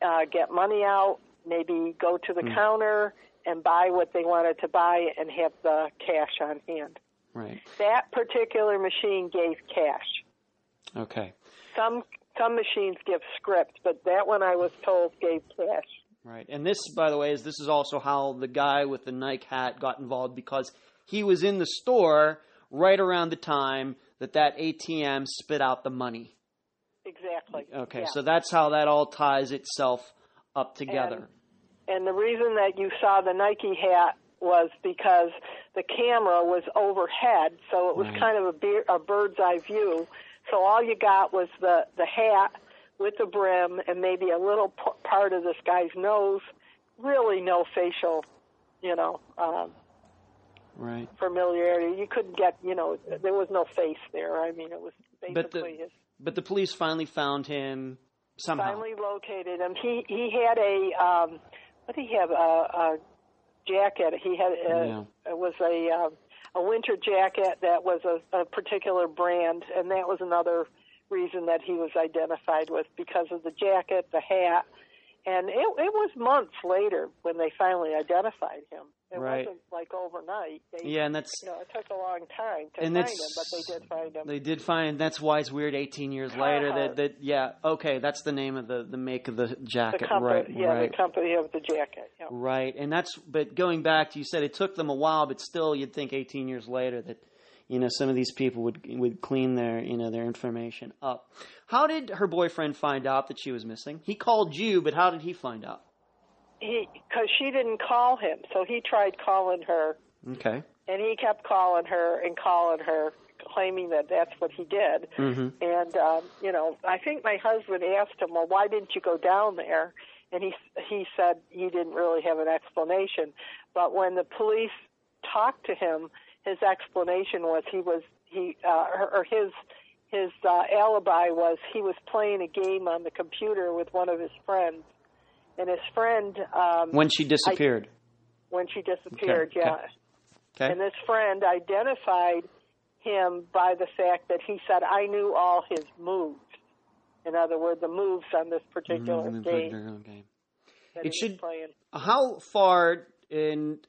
uh, get money out, maybe go to the Hmm. counter and buy what they wanted to buy and have the cash on hand. Right. That particular machine gave cash. Okay. Some some machines give script, but that one I was told gave cash. Right. And this, by the way, is this is also how the guy with the Nike hat got involved because he was in the store right around the time that that ATM spit out the money. Exactly. Okay. Yeah. So that's how that all ties itself up together. And the reason that you saw the Nike hat was because the camera was overhead, so it was Right. kind of a, beer, a bird's eye view. So all you got was the the hat with the brim and maybe a little p- part of this guy's nose. Really, no facial, you know, um, right. familiarity. You couldn't get, you know, there was no face there. I mean, it was basically But the his. but the police finally found him somehow. finally located him. He he had a um, what did he have a, a jacket? He had a, Yeah. it was a um, a winter jacket that was a, a particular brand, and that was another reason that he was identified with because of the jacket, the hat, and it it was months later when they finally identified him. It Right. wasn't like overnight. They, yeah, and that's You know, it took a long time to And find him, but they did find him. They did find. That's why it's weird. Eighteen years uh-huh. later, that that yeah. Okay, that's the name of the the make of the the jacket. company, right. yeah, right. the company of the jacket. Yeah. Right, and that's but going back to you said it took them a while, but still you'd think 18 years later that you know some of these people would would clean their you know their information up. How did her boyfriend find out that she was missing? He called you, but how did he find out? he because she didn't call him, so he tried calling her, Okay. and he kept calling her and calling her, claiming that that's what he did. Mhm. And um, you know, I think my husband asked him, "Well, why didn't you go down there?" And he he said he didn't really have an explanation. But when the police talked to him, his explanation was he was he uh, or or his his uh, alibi was he was playing a game on the computer with one of his friends, and his friend um, When she disappeared. when she disappeared. Okay, Yeah, okay. okay. and this friend identified him by the fact that he said, "I knew all his moves." In other words, the moves on this particular Mhm, game okay. It should- playing. How far and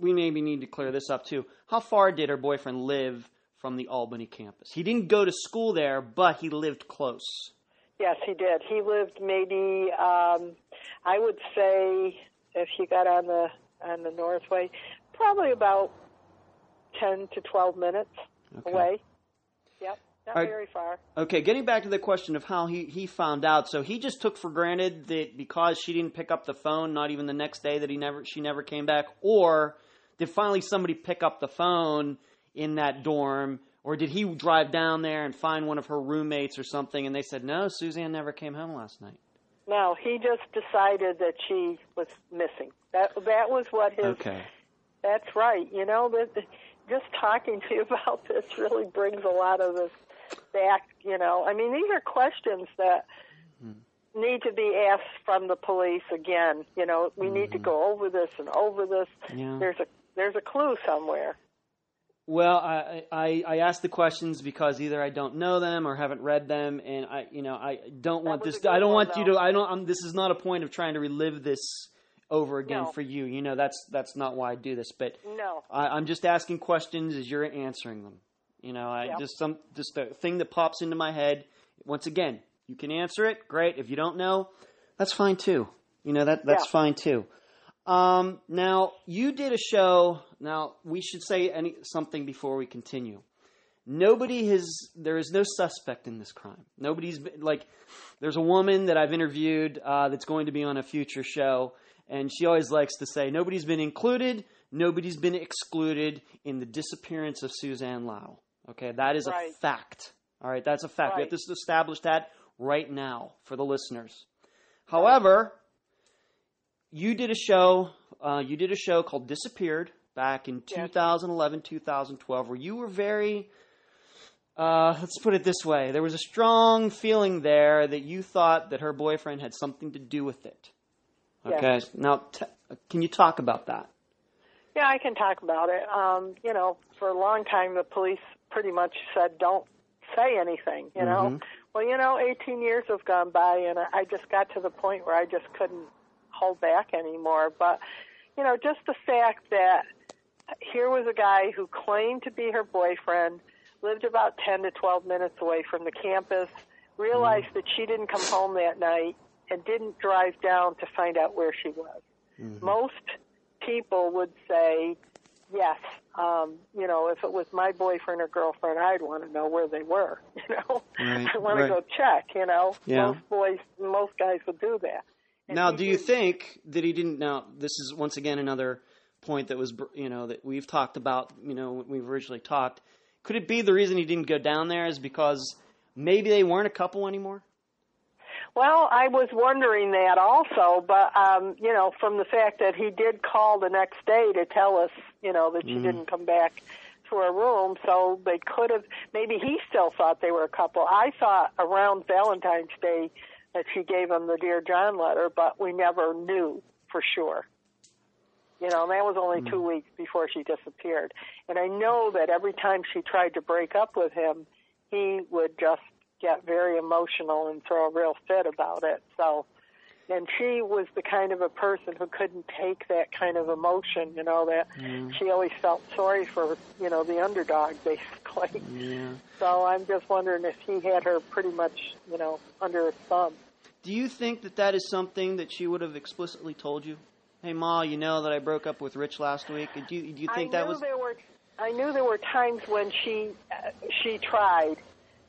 we maybe need to clear this up too. How far did her boyfriend live from the Albany campus? He didn't go to school there, but he lived close. Yes, he did. He lived maybe, um, I would say, if you got on the on the Northway, probably about ten to twelve minutes Okay. away. Yep, not right. very far. Okay, getting back to the question of how he, he found out. So he just took for granted that because she didn't pick up the phone, not even the next day that he never she never came back, or did finally somebody pick up the phone in that dorm Or did he drive down there and find one of her roommates or something and they said, no, Suzanne never came home last night? No, he just decided that she was missing. That that was what his. Okay. That's right. You know that- just talking to you about this really brings a lot of this back. You know, I mean, these are questions that mm-hmm. need to be asked from the police again. You know, we need to mm-hmm. go over this and over this. Yeah. There's a there's a clue somewhere. Well, I, I I ask the questions because either I don't know them or haven't read them, and I you know I don't want this. I don't one, want you to. I don't. I'm, this is not a point of trying to relive this over again No. for you. You know that's that's not why I do this. But No. I, I'm just asking questions as you're answering them. You know, I Yeah. just some just a thing that pops into my head. Once again, you can answer it. Great. If you don't know, that's fine too. You know that that's Yeah. fine too. Um, now you did a show. Now we should say any something before we continue. Nobody has. There is no suspect in this crime. Nobody's been, like. There's a woman that I've interviewed uh, that's going to be on a future show, and she always likes to say nobody's been included, nobody's been excluded in the disappearance of Suzanne Lyall. Okay, that is a fact. All right, that's a fact. We have Right. to establish that right now for the listeners. However, you did a show. Uh, you did a show called Disappeared back in Yes. 2011, 2012, where you were very. Uh, let's put it this way: there was a strong feeling there that you thought that her boyfriend had something to do with it. Yes. Okay, now t- can you talk about that? Yeah, I can talk about it. Um, you know, for a long time, the police pretty much said, "Don't say anything." You know. Mhm. Well, you know, 18 years have gone by, and I I just got to the point where I just couldn't hold back anymore. But you know, just the fact that here was a guy who claimed to be her boyfriend, lived about 10 to 12 minutes away from the campus, realized that she didn't come home that night, and didn't drive down to find out where she was. Most people would say, yes, um, you know, if it was my boyfriend or girlfriend, I'd want to know where they were. You know, Right, I want right. to go check. You know, Yeah. most boys, most guys would do that. And Now, do you think that he didn't? Now, this is once again another point that was, you know, that we've talked about. You know, when we've originally talked. Could it be the reason he didn't go down there is because maybe they weren't a couple anymore? Well, I was wondering that also, but um, you know, from the fact that he did call the next day to tell us, you know, that she didn't come back to her room, so they could have. Maybe he still thought they were a couple. I thought around Valentine's Day that she gave him the Dear John letter, but we never knew for sure. You know, and that was only two weeks before she disappeared. And I know that every time she tried to break up with him, he would just get very emotional and throw a real fit about it. So, and she was the kind of a person who couldn't take that kind of emotion, you know, that she always felt sorry for, you know, the underdog, basically. Yeah. So I'm just wondering if he had her pretty much, you know, under his thumb. Do you think that that is something that she would have explicitly told you? Hey, Ma, you know that I broke up with Rich last week. Do you, do you think I that knew was? there were I knew there were times when she uh, she tried,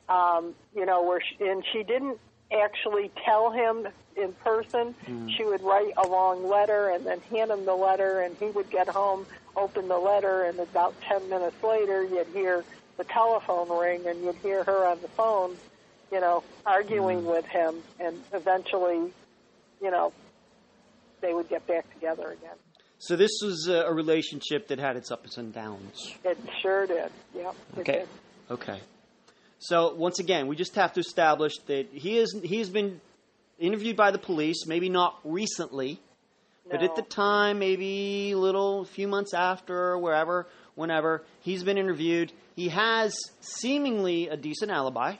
um, you know, where she, and she didn't actually tell him in person. She would write a long letter and then hand him the letter, and he would get home, open the letter, and about ten minutes later, you'd hear the telephone ring, and you'd hear her on the phone, you know, arguing with him, and eventually, you know, they would get back together again. So this was a, a relationship that had its ups and downs. It sure did. Yep. it Okay. did. Okay. So once again, we just have to establish that he is he has been interviewed by the police, maybe not recently, but at the time, maybe a little few months after, wherever, whenever he's been interviewed, he has seemingly a decent alibi.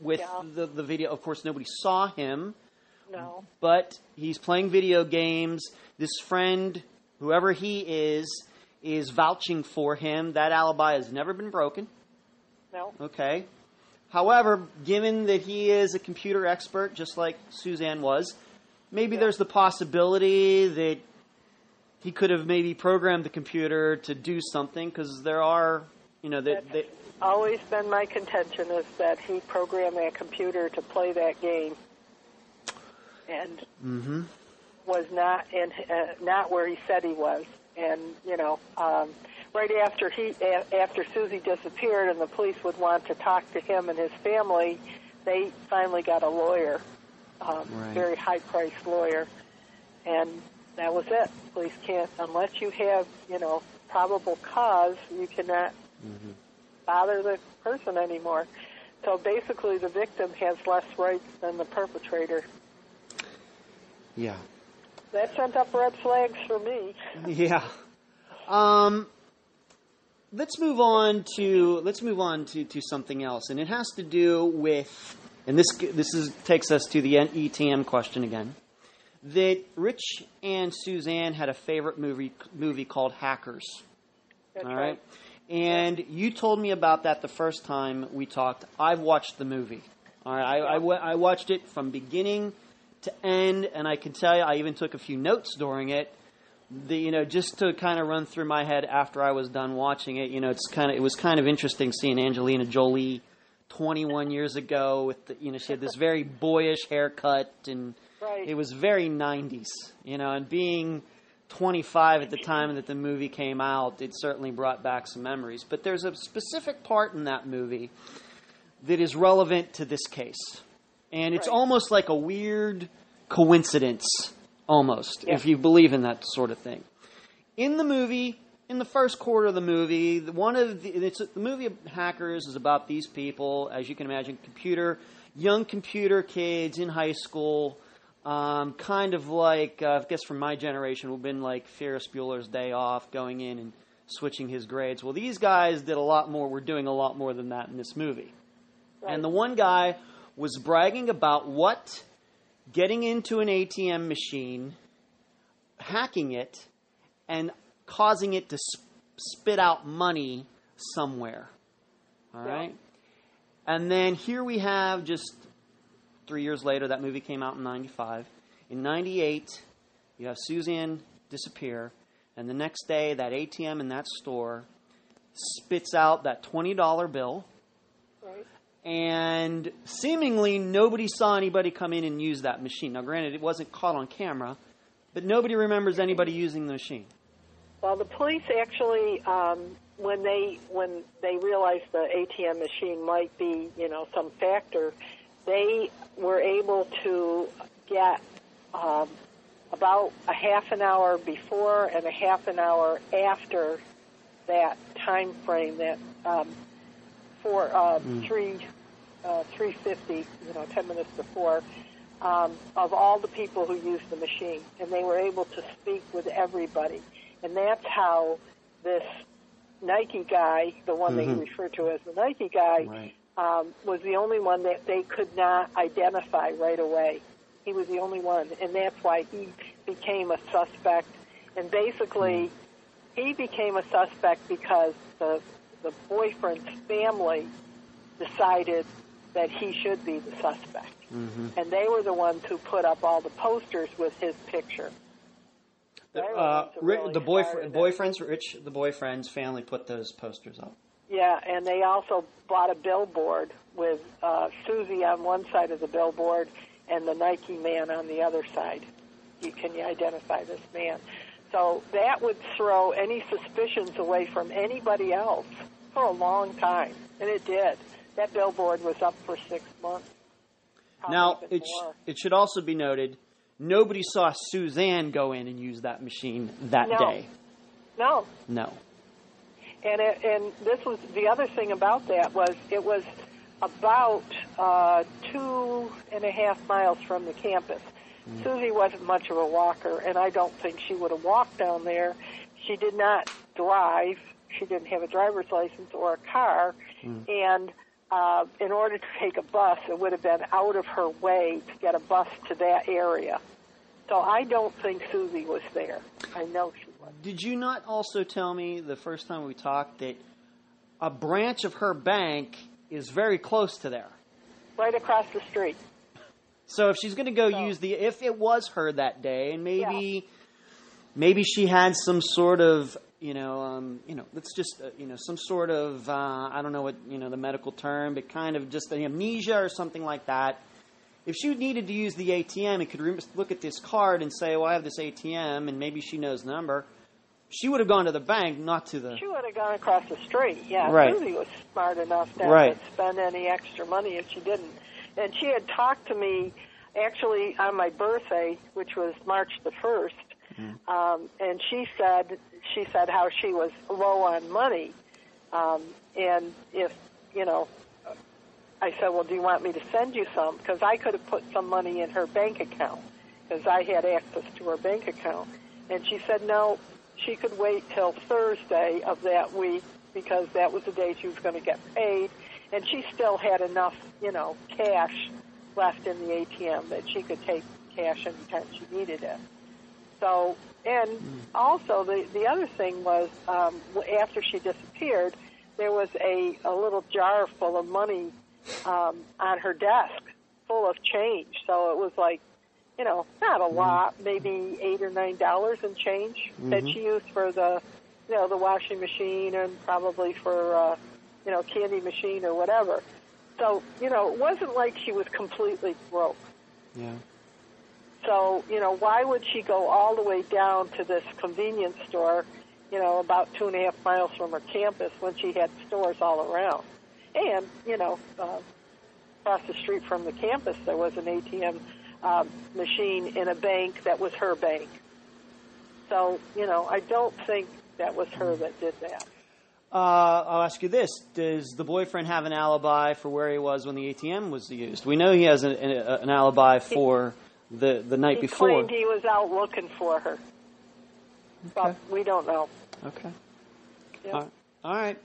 With Yeah. the the video, of course, nobody saw him, No. but he's playing video games. This friend, whoever he is, is vouching for him. That alibi has never been broken. No. Okay. However, given that he is a computer expert, just like Suzanne was, maybe there's the possibility that he could have maybe programmed the computer to do something because there are, you know, that. that Always been my contention is that he programmed that computer to play that game, and mm-hmm. was not in uh, not where he said he was, and you know, um, right after he a- after Susie disappeared, and the police would want to talk to him and his family, they finally got a lawyer, um, Right. very high priced lawyer, and that was it. Police can't unless you have you know probable cause, you cannot bother the person anymore. So basically, the victim has less rights than the perpetrator. Yeah. That sent up red flags for me. Yeah. Um, let's move on to let's move on to, to something else, and it has to do with, and this this is takes us to the ATM question again. That Rich and Suzanne had a favorite movie movie called Hackers. That's All right. And you told me about that the first time we talked. I've watched the movie. All right. I, I, I watched it from beginning to end, and I can tell you, I even took a few notes during it. The, you know, just to kind of run through my head after I was done watching it. You know, it's kind of it was kind of interesting seeing Angelina Jolie 21 years ago with the, you know she had this very boyish haircut and Right. it was very 90s. You know, and being 25 at the time that the movie came out, it certainly brought back some memories. But there's a specific part in that movie that is relevant to this case. And it's Right. almost like a weird coincidence, almost, Yeah. if you believe in that sort of thing. In the movie, in the first quarter of the movie, the- one of the, it's, the movie of Hackers is about these people, as you can imagine, computer, young computer kids in high school, um, kind of like, uh, I guess from my generation, would have been like Ferris Bueller's Day Off, going in and switching his grades. Well, these guys did a lot more, were doing a lot more than that in this movie. And the one guy was bragging about what getting into an ATM machine, hacking it, and causing it to sp- spit out money somewhere. All Yeah. right? And then here we have just three years later, that movie came out in 95. In 98, you have Suzanne disappear, and the next day, that ATM in that store spits out that $20 bill. And seemingly nobody saw anybody come in and use that machine. Now, granted, it wasn't caught on camera, but nobody remembers anybody using the machine. Well, the police actually, um, when they when they realized the ATM machine might be, you know, some factor, they were able to get um, about a half an hour before and a half an hour after that time frame that um, for uh, three uh, three fifty, you know, ten minutes before. Um, of all the people who used the machine, and they were able to speak with everybody. And that's how this Nike guy, the one they refer to as the Nike guy, Right. um, was the only one that they could not identify right away. He was the only one, and that's why he became a suspect. And basically, he became a suspect because the the boyfriend's family decided that he should be the suspect, and they were the ones who put up all the posters with his picture. The Uh, ones who Ri- really the boyfriend, boyfriend's Rich, the boyfriend's family put those posters up. Yeah, and they also bought a billboard with uh, Susie on one side of the billboard and the Nike man on the other side. You can you identify this man? So that would throw any suspicions away from anybody else for a long time, and it did. That billboard was up for six months. Now, it, sh- it should also be noted nobody saw Suzanne go in and use that machine that No. day. no, No. And it, and this was the other thing about that was it was about uh, two and a half miles from the campus. Susie wasn't much of a walker, and I don't think she would have walked down there. She did not drive. She didn't have a driver's license or a car, and uh, in order to take a bus, it would have been out of her way to get a bus to that area. So I don't think Susie was there. I know she was. Did you not also tell me the first time we talked that a branch of her bank is very close to there? Right across the street. So if she's going to go So- use the, if it was her that day, and maybe, maybe she had some sort of, you know, um, you know, let's just, uh, you know, some sort of, uh, I don't know what, you know, the medical term, but kind of just an amnesia or something like that. If she needed to use the ATM and could re- look at this card and say, "Well, I have this ATM," and maybe she knows the number, she would have gone to the bank, not to the. She would have gone across the street. Yeah, Right. Susie was smart enough not Right. to spend any extra money if she didn't. And she had talked to me actually on my birthday, which was March the 1st um, and she said she said how she was low on money, um, and if you know, I said, well, do you want me to send you some? Because I could have put some money in her bank account because I had access to her bank account, and she said no, she could wait till Thursday of that week because that was the day she was going to get paid, and she still had enough, you know, cash left in the ATM that she could take cash anytime she needed it. So, and also the the other thing was um, after she disappeared, there was a a little jar full of money um, on her desk, full of change. So it was like, you know, not a lot, maybe eight or nine dollars in change that she used for the, you know, the washing machine and probably for, uh, you know, candy machine or whatever. So you know, it wasn't like she was completely broke. Yeah. So, you know, why would she go all the way down to this convenience store, you know, about two and a half miles from her campus when she had stores all around? And, you know, uh, across the street from the campus, there was an ATM um, machine in a bank that was her bank. So, you know, I don't think that was her that did that. Uh, I'll ask you this: Does the boyfriend have an alibi for where he was when the ATM was used? We know he has an, an, an alibi for the the night He before. claimed he was out looking for her. But we don't know. Okay. Yeah. All right. All right.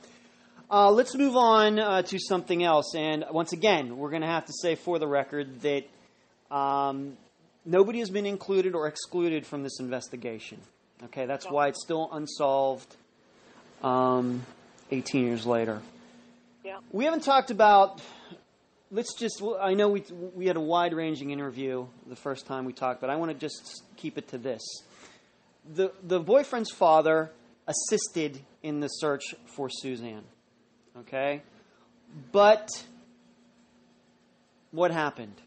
Uh, let's move on uh, to something else. And once again, we're going to have to say for the record that um, nobody has been included or excluded from this investigation. Okay, that's why it's still unsolved um, 18 years later. Yeah. We haven't talked about. Let's just. I know we we had a wide ranging interview the first time we talked, but I want to just keep it to this. The the boyfriend's father assisted in the search for Suzanne. Okay, but what happened?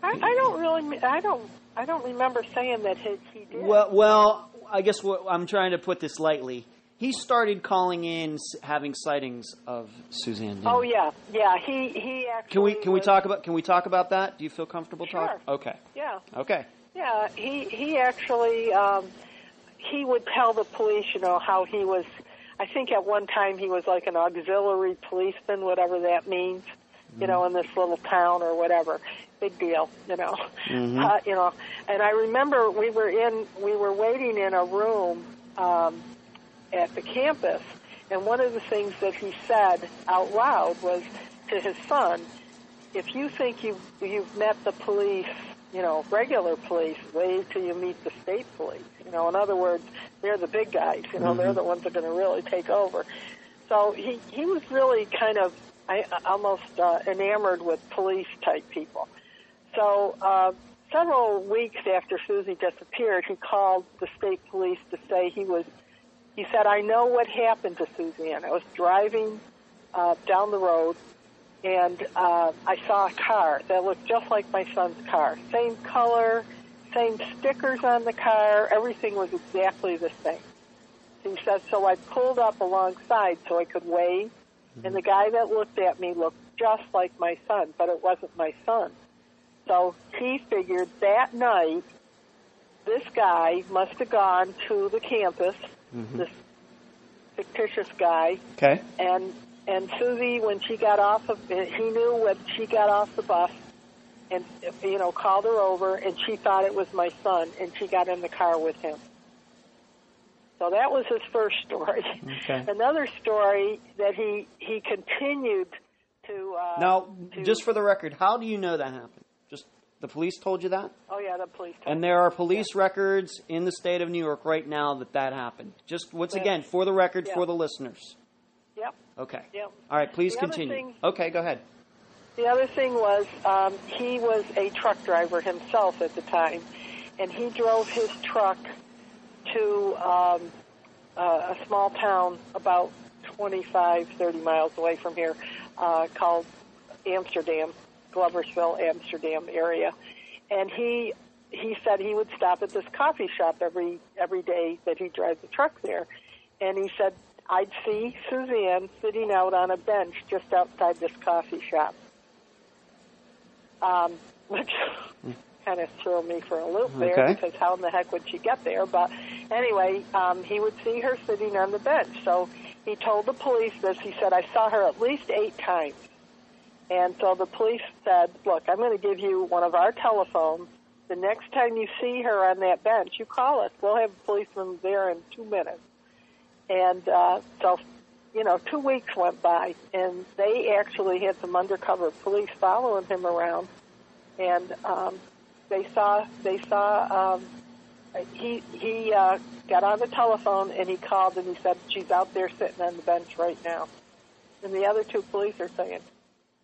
I, I don't really. I don't. I don't remember saying that he, he did. Well, well, I guess what I'm trying to put this lightly. He started calling in, having sightings of Suzanne. oh he? yeah, yeah. He he actually. Can we can we talk about can we talk about that? Do you feel comfortable talking? Sure. Okay. Yeah, Okay. yeah. He he actually um, he would tell the police, you know, how he was. I think at one time he was like an auxiliary policeman, whatever that means. You know, in this little town or whatever. Big deal, you know. Uh, you know, and I remember we were in we were waiting in a room um, at the campus, and one of the things that he said out loud was to his son, "If you think you you've met the police, you know, regular police, wait till you meet the state police. You know, in other words, they're the big guys. You know, they're the ones that are going to really take over." So he he was really kind of I, almost uh, enamored with police type people. So uh, several weeks after Susie disappeared, he called the state police to say he was. He said, "I know what happened to Suzanne. I was driving uh, down the road, and uh, I saw a car that looked just like my son's car. Same color, same stickers on the car. Everything was exactly the same." He said, "So I pulled up alongside so I could wave, and the guy that looked at me looked just like my son, but it wasn't my son." So he figured that night, this guy must have gone to the campus, this fictitious guy, Okay. and and Susie, when she got off of, he knew when she got off the bus, and you know called her over, and she thought it was my son, and she got in the car with him. So that was his first story. Okay. Another story that he he continued to. Uh, Now, to- just for the record, how do you know that happened? The police told you that? oh yeah, the police. told And there are police records in the state of New York right now that that happened. Just once Yeah. again, for the record, Yeah. for the listeners. Yep. Okay. Yep. All right, please The continue. thing- okay, go ahead. The other thing was um, he was a truck driver himself at the time, and he drove his truck to um, uh, a small town about 25, 30 miles away from here uh, called Amsterdam, Gloversville, Amsterdam area. And he he said he would stop at this coffee shop every every day that he drives the truck there, and he said I'd see Suzanne sitting out on a bench just outside this coffee shop, um, which kind of threw me for a loop there Okay. because how in the heck would she get there? But anyway, um, he would see her sitting on the bench. So he told the police this. He said, I saw her at least eight times. And so the police said, Look, I'm going to give you one of our telephones. The next time you see her on that bench, you call us. We'll have a policeman there in two minutes. And uh, so, you know, two weeks went by, and they actually had some undercover police following him around. And um, they saw they saw um, he he uh, got on the telephone and he called and he said she's out there sitting on the bench right now. And the other two police are saying,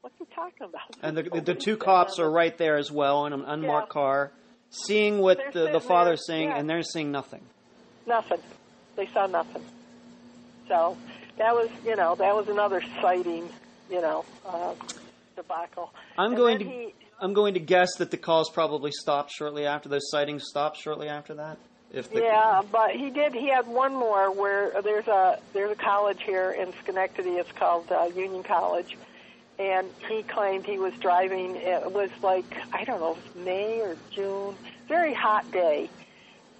"What's he talking about?" And the, the, two cops are right there as well in an unmarked Yeah. car, seeing what They're the, the father's saying, yeah. and they're seeing nothing. Nothing. They saw nothing. So that was, you know, that was another sighting, you know, uh, debacle. I'm And going to he- I'm going to guess that the calls probably stopped shortly after those sightings stopped shortly after that. If the, Yeah, but he did. He had one more where there's a there's a college here in Schenectady. It's called uh, Union College, and he claimed he was driving. It was like I don't know, May or June, very hot day,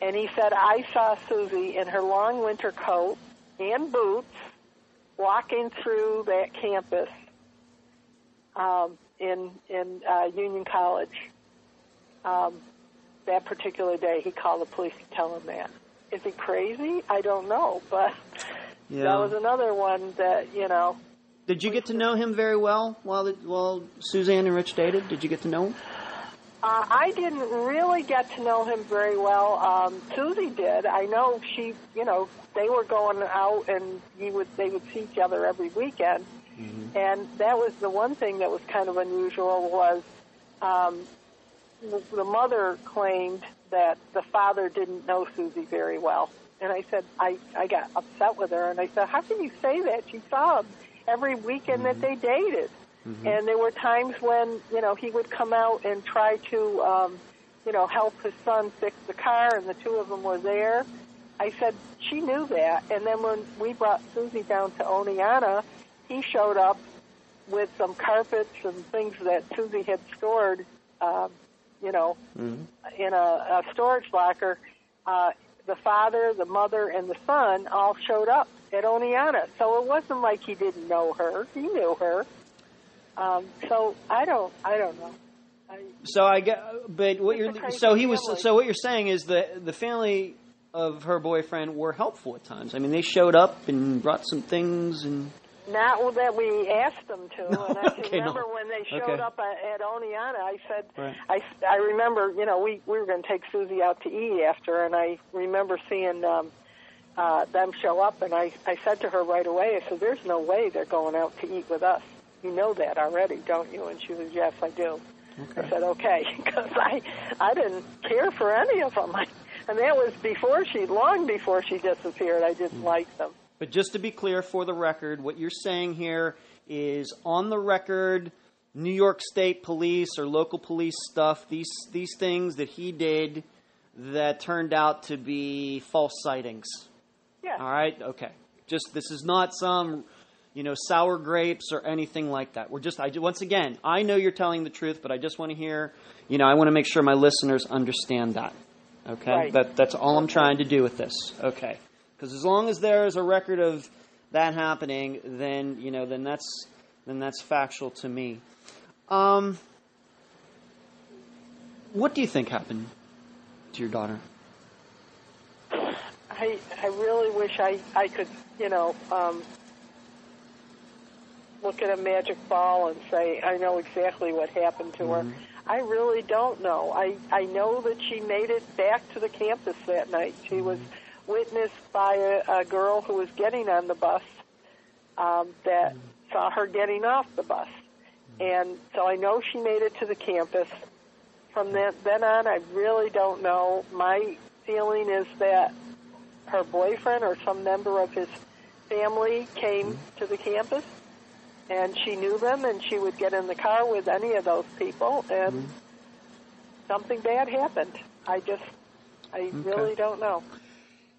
and he said I saw Susie in her long winter coat and boots walking through that campus um, in in uh, Union College. Um, that particular day, he called the police to tell him that. Is he crazy? I don't know, but Yeah. that was another one that you know. Did you get to know him very well while while Suzanne and Rich dated? Did you get to know him? Uh, I didn't really get to know him very well. Um, Susie did. I know she, you know, they were going out and he would they would see each other every weekend, and that was the one thing that was kind of unusual was um, the, the mother claimed that the father didn't know Susie very well, and I said I I got upset with her, and I said, how can you say that? She saw him every weekend that they dated. And there were times when, you know, he would come out and try to, um, you know, help his son fix the car, and the two of them were there. I said, she knew that. And then when we brought Susie down to Oneonta, he showed up with some carpets and things that Susie had stored, um, you know, in a, a storage locker. Uh, the father, the mother, and the son all showed up at Oneonta. So it wasn't like he didn't know her. He knew her. Um, so I don't, I don't know. I, So I get, but what you're so he was family. so what you're saying is that the family of her boyfriend were helpful at times. I mean, they showed up and brought some things and not that we asked them to. And I Okay, no. remember when they showed Okay. up at, at Oneonta, I said, Right. I, I remember, you know, we, we were going to take Susie out to eat after, and I remember seeing um, uh, them show up, and I, I said to her right away, I said, there's no way they're going out to eat with us. You know that already, don't you? And she was, yes, I do. I said, okay, because I, I didn't care for any of them. I, and that was before she, long before she disappeared. I didn't Mm. like them. But just to be clear for the record, what you're saying here is on the record, New York State police or local police stuff, these these things that he did that turned out to be false sightings. Yeah. All right, okay. Just this is not some you know sour grapes or anything like that. We're just I once again, I know you're telling the truth, but I just want to hear, you know, I want to make sure my listeners understand that. Okay? Right. That that's all I'm trying to do with this. Okay. Because as long as there is a record of that happening, then you know, then that's then that's factual to me. Um, what do you think happened to your daughter? I I really wish I I could you know um, look at a magic ball and say I know exactly what happened to her. I really don't know. I I know that she made it back to the campus that night. She was witnessed by a, a girl who was getting on the bus um, that saw her getting off the bus, and so I know she made it to the campus. From then, then on, I really don't know. My feeling is that her boyfriend or some member of his family came to the campus and she knew them and she would get in the car with any of those people and something bad happened I just, I really don't know.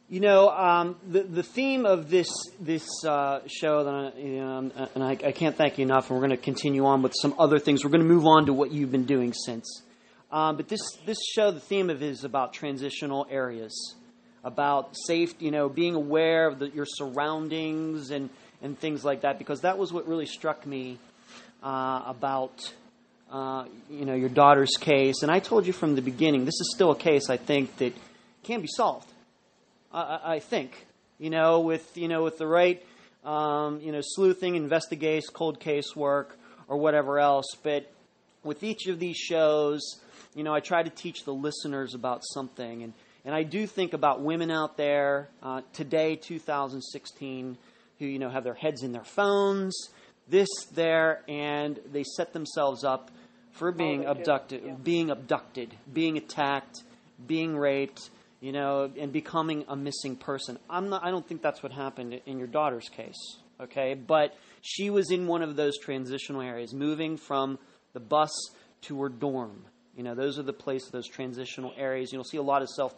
You know, um, the the theme of this this uh, show, that I, you know, and I, I can't thank you enough. And we're going to continue on with some other things. We're going to move on to what you've been doing since. Um, but this this show, the theme of it is about transitional areas, about safe, you know, being aware of the, your surroundings and and things like that. Because that was what really struck me uh, about. Uh, you know your daughter's case, and I told you from the beginning. This is still a case I think that can be solved I, I think, you know, with you know with the right, um, you know, sleuthing, investigation, cold case work, or whatever else. But with each of these shows, you know, I try to teach the listeners about something, and and I do think about women out there uh, today, 2016, who you know have their heads in their phones, this, there, and they set themselves up for being abducted, Yeah. being abducted, being attacked, being raped, you know, and becoming a missing person. I'm not. I don't think that's what happened in your daughter's case. Okay, but she was in one of those transitional areas, moving from the bus to her dorm. You know, those are the place, those transitional areas. You'll see a lot of self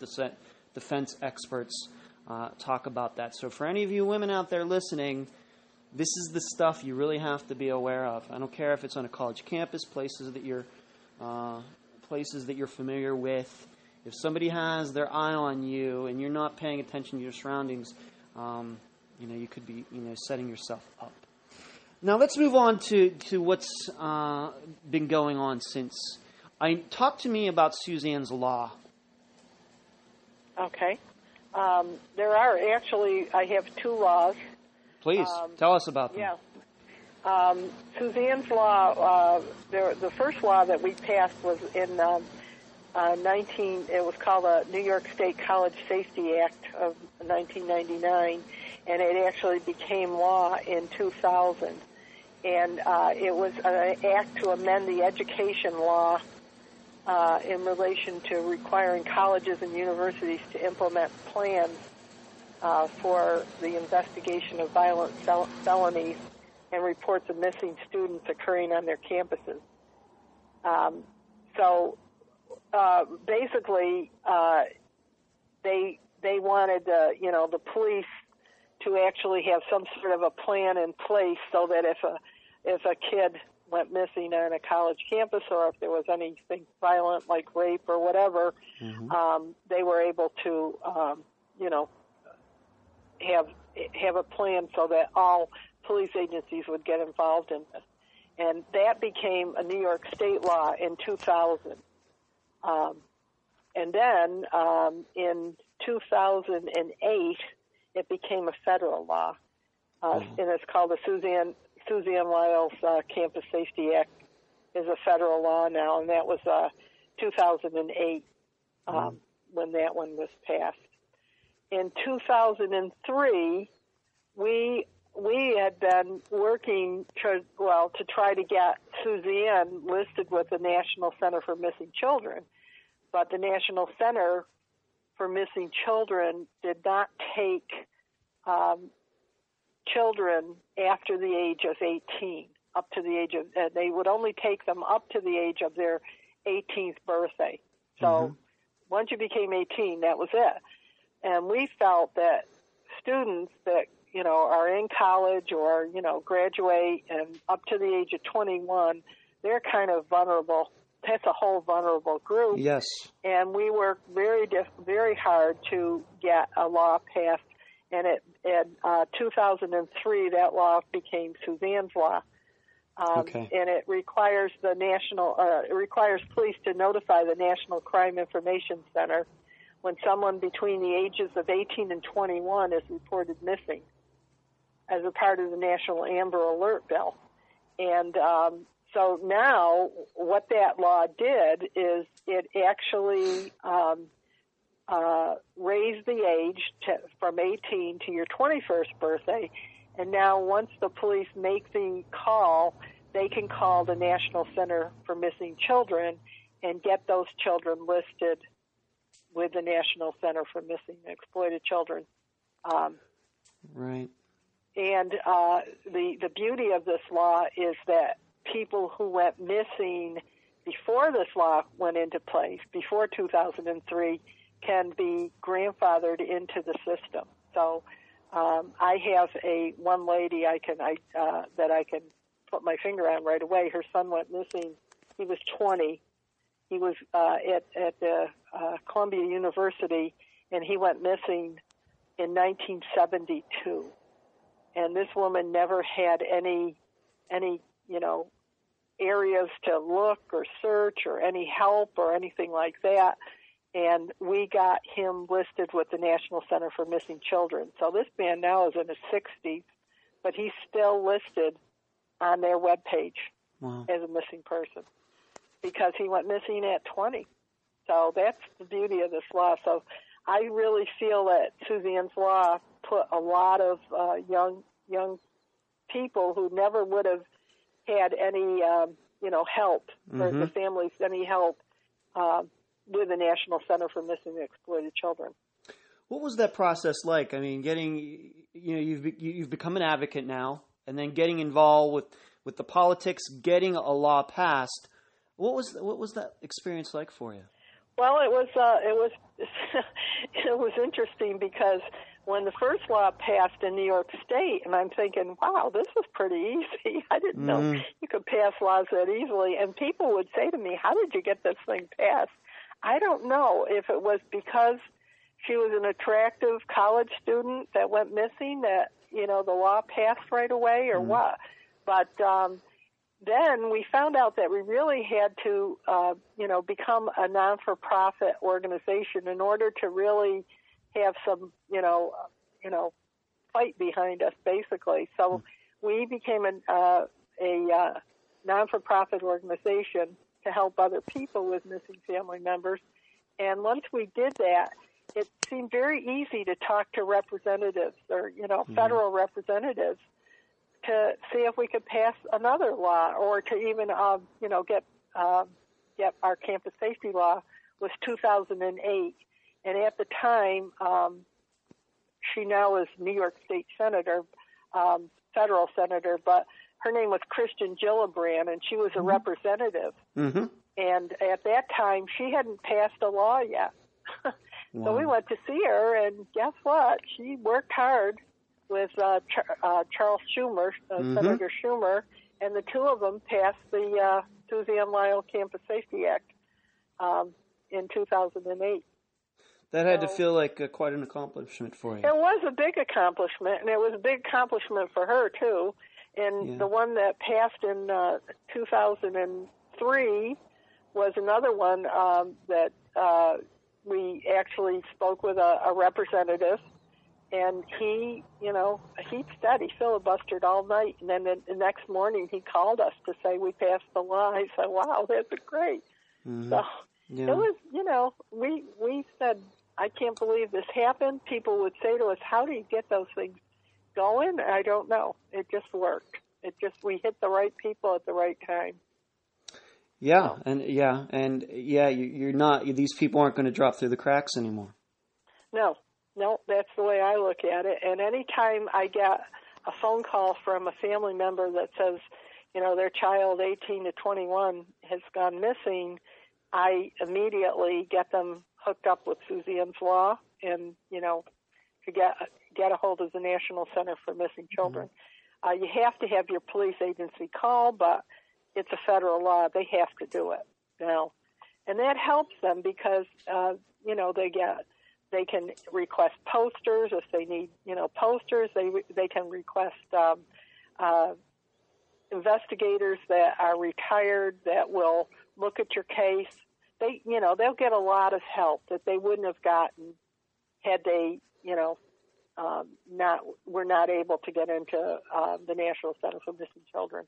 defense experts uh, talk about that. So, for any of you women out there listening, this is the stuff you really have to be aware of. I don't care if it's on a college campus, places that you're uh, places that you're familiar with. If somebody has their eye on you and you're not paying attention to your surroundings, um, you know you could be you know setting yourself up. Now let's move on to to what's uh, been going on since. I talk to me about Suzanne's law. Okay. Um, there are actually, I have two laws. Please Um, tell us about them. Yeah. Um, Suzanne's law, uh, the, the first law that we passed was in um, uh, 19, it was called the New York State College Safety Act of 1999, and it actually became law in 2000. And uh, it was an act to amend the education law uh, in relation to requiring colleges and universities to implement plans uh, for the investigation of violent fel- felonies and reports of missing students occurring on their campuses. Um, so uh, basically, uh, they they wanted uh, you know the police to actually have some sort of a plan in place so that if a if a kid went missing on a college campus or if there was anything violent like rape or whatever, um, they were able to um, you know have have a plan so that all police agencies would get involved in this. And that became a New York State law in 2000. Um, and then um, in 2008, it became a federal law, uh, and it's called the Suzanne Suzanne Lyall's uh, Campus Safety Act. is a federal law now, and that was uh, 2008 um, when that one was passed. In 2003, we we had been working to, well to try to get Suzanne listed with the National Center for Missing Children, but the National Center for Missing Children did not take um, children after the age of 18, up to the age of uh, they would only take them up to the age of their 18th birthday. So once you became 18, that was it. And we felt that students that you know are in college or you know graduate and up to the age of 21, they're kind of vulnerable. That's a whole vulnerable group Yes. and we worked very diff- very hard to get a law passed. And it, in uh, 2003, that law became Suzanne's law, um, Okay. and it requires the national uh, it requires police to notify the National Crime Information Center when someone between the ages of 18 and 21 is reported missing, as a part of the National Amber Alert Bill. And um, so now, what that law did is it actually um, uh, raised the age to, from 18 to your 21st birthday. And now, once the police make the call, they can call the National Center for Missing Children and get those children listed with the National Center for Missing and Exploited Children. Um, Right. And uh, the the beauty of this law is that people who went missing before this law went into place, before 2003, can be grandfathered into the system. So um, I have a one lady I can I uh, that I can put my finger on right away. Her son went missing. He was 20. He was uh, at at the uh, Columbia University, and he went missing in 1972. And this woman never had any any you know areas to look or search or any help or anything like that and we got him listed with the National Center for Missing Children. So this man now is in his 60s, but he's still listed on their web page Wow. as a missing person because he went missing at 20. So that's the beauty of this law. So I really feel that Suzanne's law put a lot of uh, young young people who never would have had any um, you know help or the families any help uh, with the National Center for Missing and Exploited Children. What was that process like? I mean, getting you know you've you've become an advocate now, and then getting involved with with the politics, getting a law passed. What was what was that experience like for you? Well, it was uh, it was it was interesting because when the first law passed in New York State, and I'm thinking, wow, this is pretty easy. I didn't know Mhm. you could pass laws that easily. And people would say to me, "How did you get this thing passed?" I don't know if it was because she was an attractive college student that went missing that you know the law passed right away or what. But um, then we found out that we really had to, uh, you know, become a non-for-profit organization in order to really have some, you know, uh, you know, fight behind us, basically. So we became an, uh, a uh, non-for-profit organization to help other people with missing family members. And once we did that, it seemed very easy to talk to representatives or, you know, federal representatives to see if we could pass another law or to even, uh, you know, get um, get our campus safety law was 2008, and at the time, um, she now is New York State Senator, um, federal senator, but her name was Kirsten Gillibrand, and she was a representative. Mm-hmm. And at that time, she hadn't passed a law yet. So we went to see her, and guess what? She worked hard with uh, Char- uh, Charles Schumer, uh, Mhm. Senator Schumer, and the two of them passed the uh, Suzanne Lyall Campus Safety Act um, in 2008. That had to feel like uh, quite an accomplishment for you. It was a big accomplishment, and it was a big accomplishment for her too. And Yeah. the one that passed in uh, 2003 was another one um, that uh, we actually spoke with a, a representative, and he, you know, he said he filibustered all night, and then the, the next morning he called us to say we passed the law. I said, "Wow, that's great." Mhm. So Yeah. it was, you know, we we said, I can't believe this happened. People would say to us, "How do you get those things going?" I don't know. It just worked. It just we hit the right people at the right time. Yeah, and yeah, and yeah, you, you're not. These people aren't going to drop through the cracks anymore. No, no, that's the way I look at it. And anytime I get a phone call from a family member that says, you know, their child 18 to 21 has gone missing, I immediately get them hooked up with Suzanne's Law and, you know, to get get a hold of the National Center for Missing Children. Uh, you have to have your police agency call, but it's a federal law. They have to do it now. And that helps them because, uh, you know, they get they can request posters if they need you know posters they they can request um, uh, investigators that are retired that will look at your case they you know they'll get a lot of help that they wouldn't have gotten had they you know um, not were not able to get into uh, the National Center for Missing Children.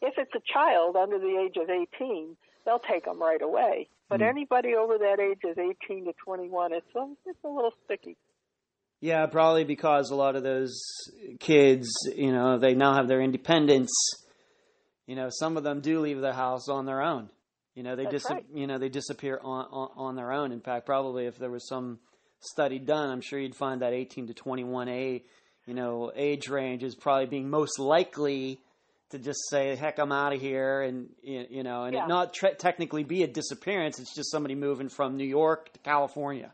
If it's a child under the age of 18, they'll take them right away. But anybody over that age of 18 to 21, it's a, it's a little sticky. Yeah, probably because a lot of those kids, you know, they now have their independence. You know, some of them do leave the house on their own. You know, they That's dis- right. you know they disappear on, on on their own. In fact, probably if there was some study done, I'm sure you'd find that 18 to 21 a, you know, age range is probably being most likely to just say, "Heck, I'm out of here," and you know, and Yeah. it not tre- technically be a disappearance. It's just somebody moving from New York to California.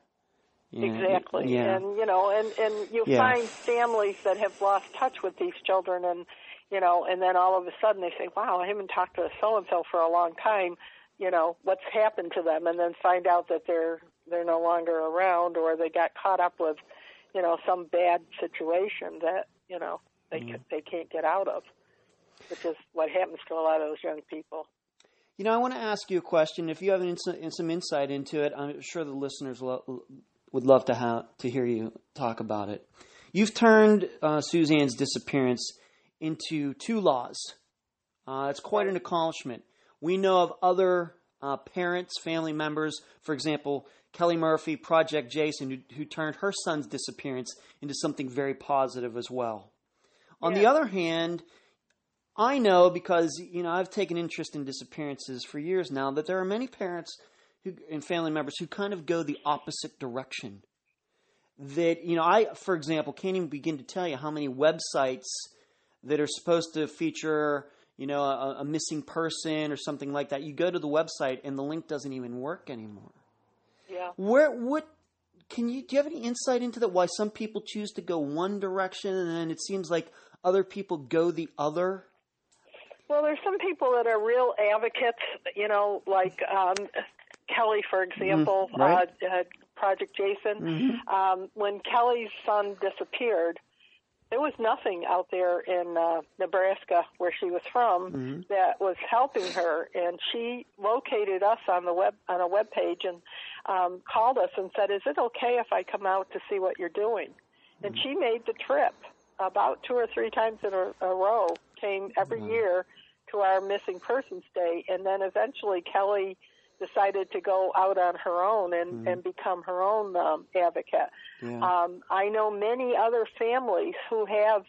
Know, Exactly. Yeah. And you know, and and you Yeah. find families that have lost touch with these children and you know, and then all of a sudden they say, "Wow, I haven't talked to so and so for a long time." You know, what's happened to them and then find out that they're they're no longer around or they got caught up with, you know, some bad situation that, you know, they Mm-hmm. they can't get out of. Which is what happens to a lot of those young people. You know, I want to ask you a question. If you have an ins- some insight into it, I'm sure the listeners lo- would love to have to hear you talk about it. You've turned uh, Suzanne's disappearance into two laws. Uh, it's quite an accomplishment. We know of other uh, parents, family members, for example, Kelly Murphy, Project Jason, who, who turned her son's disappearance into something very positive as well. On the other hand, I know because you know I've taken interest in disappearances for years now that there are many parents who, and family members who kind of go the opposite direction. That you know, I, for example, can't even begin to tell you how many websites that are supposed to feature you know a, a missing person or something like that. You go to the website and the link doesn't even work anymore. Yeah. Where what can you do you have any insight into that? Why some people choose to go one direction and then it seems like other people go the other? Well, there's some people that are real advocates, you know, like um, Kelly, for example, Mm-hmm. right. uh, uh, Project Jason. Um, when Kelly's son disappeared, there was nothing out there in uh, Nebraska, where she was from, Mm-hmm. that was helping her. And she located us on the web on a web page and um, called us and said, "Is it okay if I come out to see what you're doing?" And she made the trip about two or three times in a, a row. Came every year to our missing persons day, and then eventually Kelly decided to go out on her own and, and become her own um, advocate. Yeah. Um, I know many other families who have,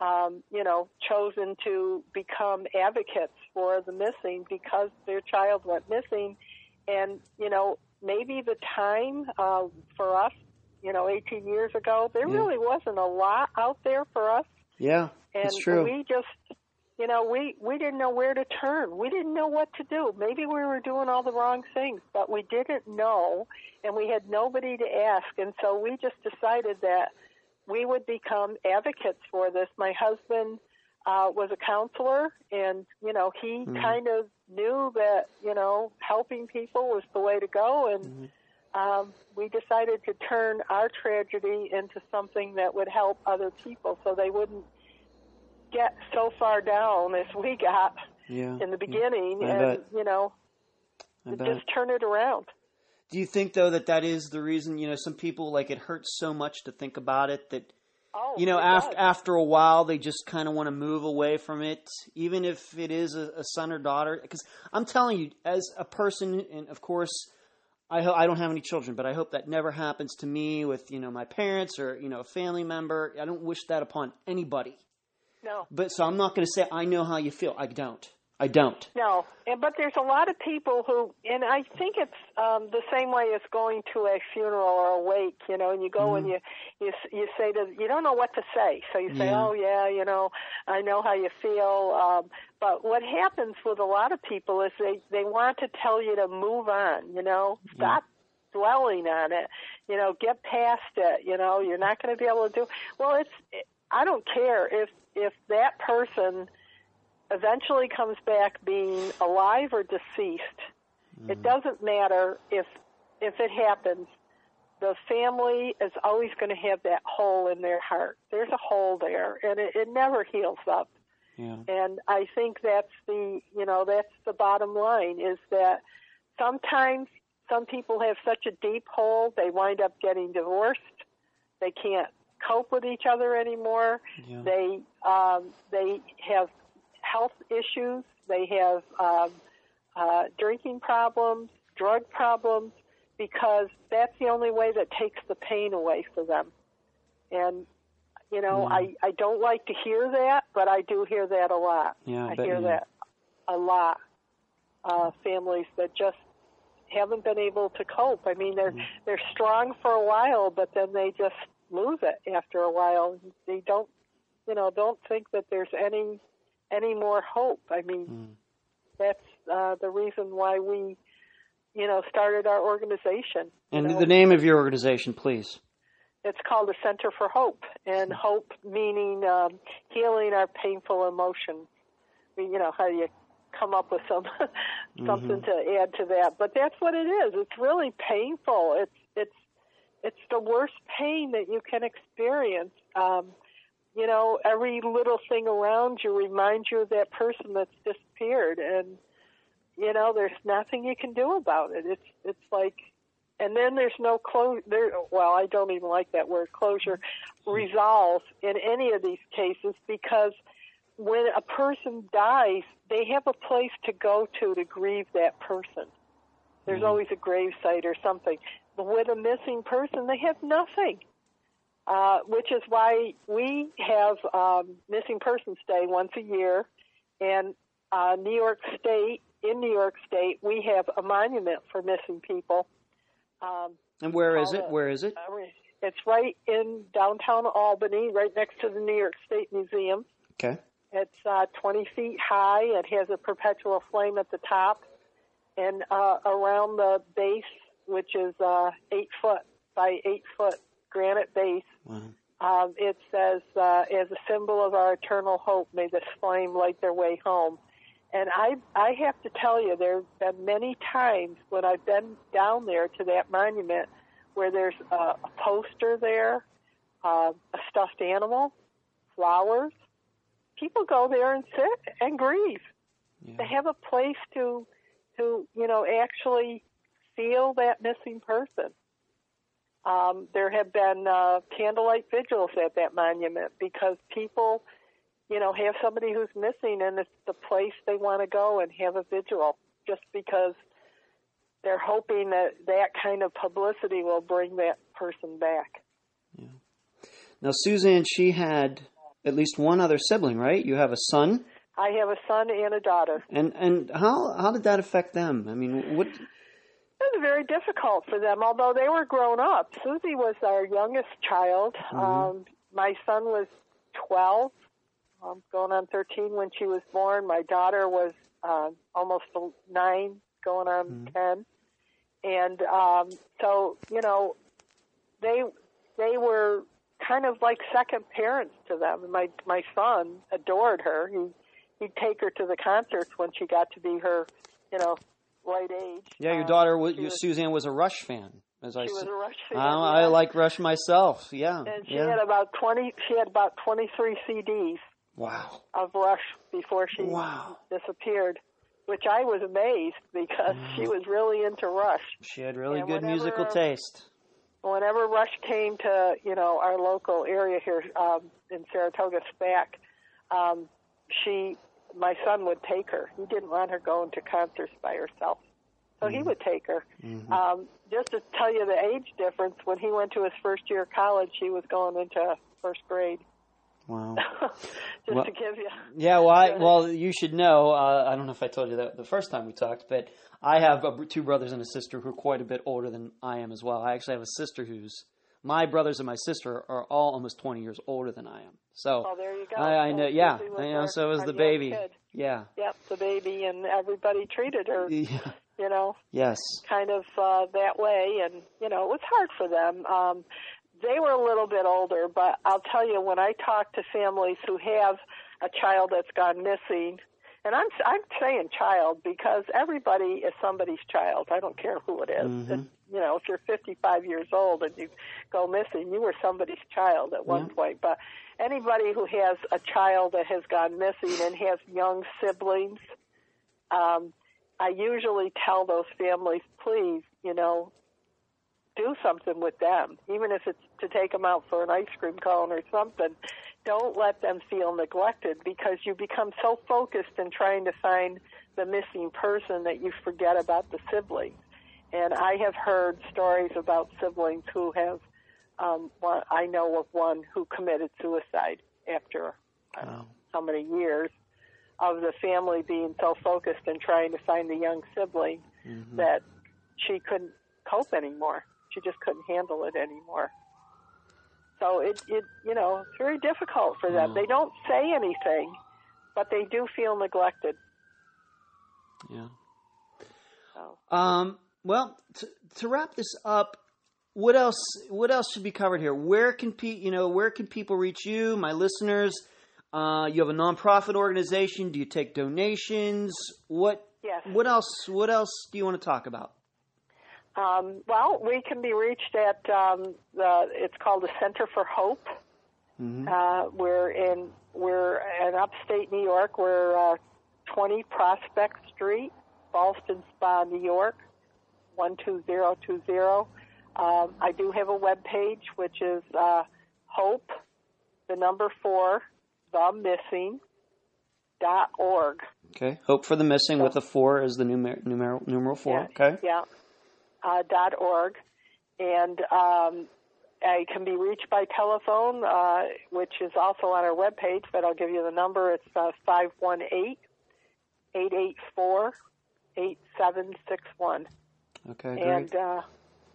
um, you know, chosen to become advocates for the missing because their child went missing, and you know, maybe the time uh, for us, you know, 18 years ago, there Yeah. really wasn't a lot out there for us Yeah, and that's true. we just you know we we didn't know where to turn. We didn't know what to do. Maybe we were doing all the wrong things but we didn't know and we had nobody to ask. And so we just decided that we would become advocates for this. My husband uh was a counselor and you know he kind of knew that you know helping people was the way to go. And um, we decided to turn our tragedy into something that would help other people so they wouldn't get so far down as we got yeah. in the beginning I and bet. you know just turn it around Do you think though that that is the reason? You know, some people like it hurts so much to think about it that oh you know after after a while they just kind of want to move away from it, even if it is a, a son or daughter. Because I'm telling you, as a person, and of course. I, ho- I don't have any children, but I hope that never happens to me with you know my parents or you know a family member. I don't wish that upon anybody. No But so I'm not going to say I know how you feel. I don't. I don't. No, and but there's a lot of people who, and I think it's um, the same way as going to a funeral or a wake, you know, and you go and you you you say to you don't know what to say, so you say, Yeah. oh yeah, you know, I know how you feel. Um, but what happens with a lot of people is they they want to tell you to move on, you know, stop dwelling on it, you know, get past it, you know, you're not going to be able to do. Well, it's I don't care if if that person eventually comes back being alive or deceased. It mm. doesn't matter if if it happens. The family is always going to have that hole in their heart. There's a hole there, and it, it never heals up. Yeah. And I think that's the you know that's the bottom line is that sometimes some people have such a deep hole they wind up getting divorced. They can't cope with each other anymore. Yeah. They um, they have health issues. They have um, uh, drinking problems, drug problems, because that's the only way that takes the pain away for them. And you know. I I don't like to hear that, but I do hear that a lot. Yeah, I I hear you- that a lot. Uh, families that just haven't been able to cope. I mean, they're they're strong for a while, but then they just lose it after a while. They don't, you know, don't think that there's any any more hope. I mean, Mm. that's uh, the reason why we, you know, started our organization. And know, the name of your organization, please. It's called the Center for Hope, and hope meaning um, healing our painful emotions. I mean, You know how do you come up with some something to add to that, but that's what it is. It's really painful. It's it's the worst pain that you can experience. Um, you know, every little thing around you reminds you of that person that's disappeared, and you know, there's nothing you can do about it. It's it's like and then there's no close there well i don't even like that word closure resolve in any of these cases because when a person dies they have a place to go to to grieve that person there's always a gravesite or something with a missing person they have nothing uh, which is why we have um, missing persons day once a year and uh, new york state in new york state we have a monument for missing people um, And where is it? Call Where is it? it's right in downtown Albany, right next to the New York State Museum. Okay. It's uh, 20 feet high. It has a perpetual flame at the top, and uh, around the base, which is uh, eight foot by eight foot granite base, Wow. um, it says, uh, "As a symbol of our eternal hope, may this flame light their way home." And I, I have to tell you, there have been many times when I've been down there to that monument where there's a, a poster there, uh, a stuffed animal, flowers. People go there and sit and grieve. Yeah. They have a place to, to you know, actually feel that missing person. Um, there have been uh, candlelight vigils at that monument because people, you know, have somebody who's missing and it's the place they want to go and have a vigil just because they're hoping that that kind of publicity will bring that person back. Yeah. Now, Suzanne, she had at least one other sibling, right? You have a son, I have a son and a daughter. and and how how did that affect them? I mean, what? It was very difficult for them, although they were grown up. Susie was our youngest child. Um, my son was 12, um, going on 13 when she was born. My daughter was uh, almost 9, going on 10. And um, so, you know, they they were kind of like second parents to them. My my son adored her. He he'd take her to the concerts when she got to be her, you know, right age. Yeah, your Um, daughter, was, was- Suzanne, was a Rush fan, as I she was a Rush fan. I, I like Rush myself. Yeah, And she yeah. had about twenty. She had about twenty-three CDs wow. of Rush before she Wow. disappeared, which I was amazed because she was really into Rush. She had really And good whenever- musical taste. Whenever Rush came to you know our local area here um, in Saratoga, SPAC, um, she, my son would take her. He didn't want her going to concerts by herself, so he would take her. Um, just to tell you the age difference, when he went to his first year of college, she was going into first grade. Wow. just Well- to give you. Yeah, well, I, well, you should know. Uh, I don't know if I told you that the first time we talked, but I have uh, two brothers and a sister who are quite a bit older than I am as well. I actually have a sister who's my brothers and my sister are all almost twenty years older than I am. So Oh, there you go. I, I know. Yeah, I know. our- So was the baby. kid. Yeah. Yep, the baby, and everybody treated her, Yeah. you know, Yes. kind of uh, that way, and you know, it was hard for them. Um, they were a little bit older, but I'll tell you, when I talk to families who have a child that's gone missing, and I'm I'm saying child because everybody is somebody's child. I don't care who it is. Mhm. It- you know, if you're 55 years old and you go missing, you were somebody's child at one Yeah. point. But anybody who has a child that has gone missing and has young siblings, um, I usually tell those families, please, you know, do something with them, even if it's to take them out for an ice cream cone or something. Don't let them feel neglected because you become so focused in trying to find the missing person that you forget about the siblings. And I have heard stories about siblings who have. Um, one, I know of one who committed suicide after I don't know Wow. how many years of the family being so focused in trying to find the young sibling Mhm. that she couldn't cope anymore. She just couldn't handle it anymore. So it, it you know, it's very difficult for them. Mm. They don't say anything, but they do feel neglected. Yeah. So. Um, well, to, to wrap this up, what else? What else should be covered here? Where can pe- you know where can people reach you, my listeners? Uh, you have a nonprofit organization. Do you take donations? What? Yes. What else? What else do you want to talk about? Um, well, we can be reached at um, the. It's called the Center for Hope. Mm-hmm. Uh, we're in we're in upstate New York. We're uh, 20 Prospect Street, Ballston Spa, New York, 12020. Um, I do have a web page which is uh, Hope, the number four, the missing dot org. Okay. Hope for the missing with a four as the numer- numeral numeral four. Yeah, Okay. Yeah. Uh, dot org, and um, I can be reached by telephone, uh, which is also on our webpage, but I'll give you the number. It's uh, 518 884 8761. Okay. Great. And uh,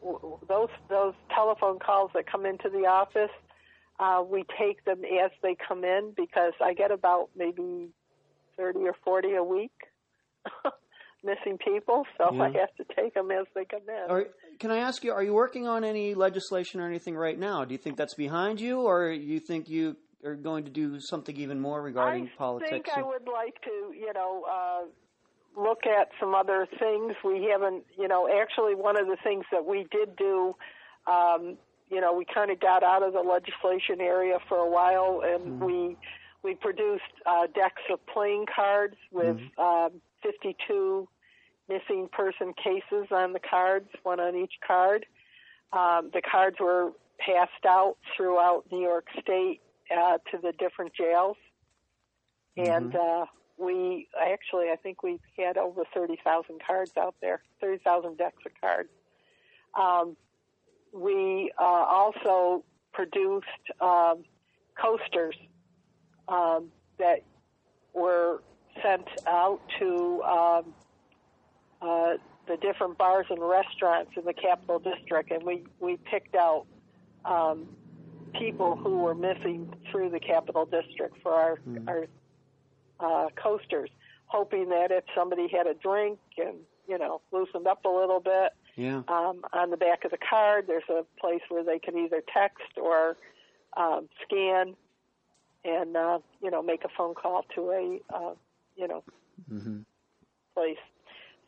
w- those those telephone calls that come into the office, uh, we take them as they come in because I get about maybe 30 or 40 a week missing people, so I have to take them as they come in. Are, can I ask you, are you working on any legislation or anything right now? Do you think that's behind you, or you think you are going to do something even more regarding I politics? I think I would like to, you know, uh, look at some other things. We haven't, you know, actually one of the things that we did do, um, you know, we kind of got out of the legislation area for a while, and we we produced uh, decks of playing cards with um, 52 missing person cases on the cards, one on each card. Um, the cards were passed out throughout New York State uh, to the different jails, and uh, we actually, I think we had over 30,000 cards out there, 30,000 decks of cards. Um, we uh, also produced um, coasters um, that were sent out to um, uh, the different bars and restaurants in the Capital District, and we we picked out um, people who were missing through the Capital District for our our uh, coasters, hoping that if somebody had a drink and you know loosened up a little bit, yeah. um, on the back of the card, there's a place where they can either text or um, scan, and uh, you know make a phone call to a uh, you know place.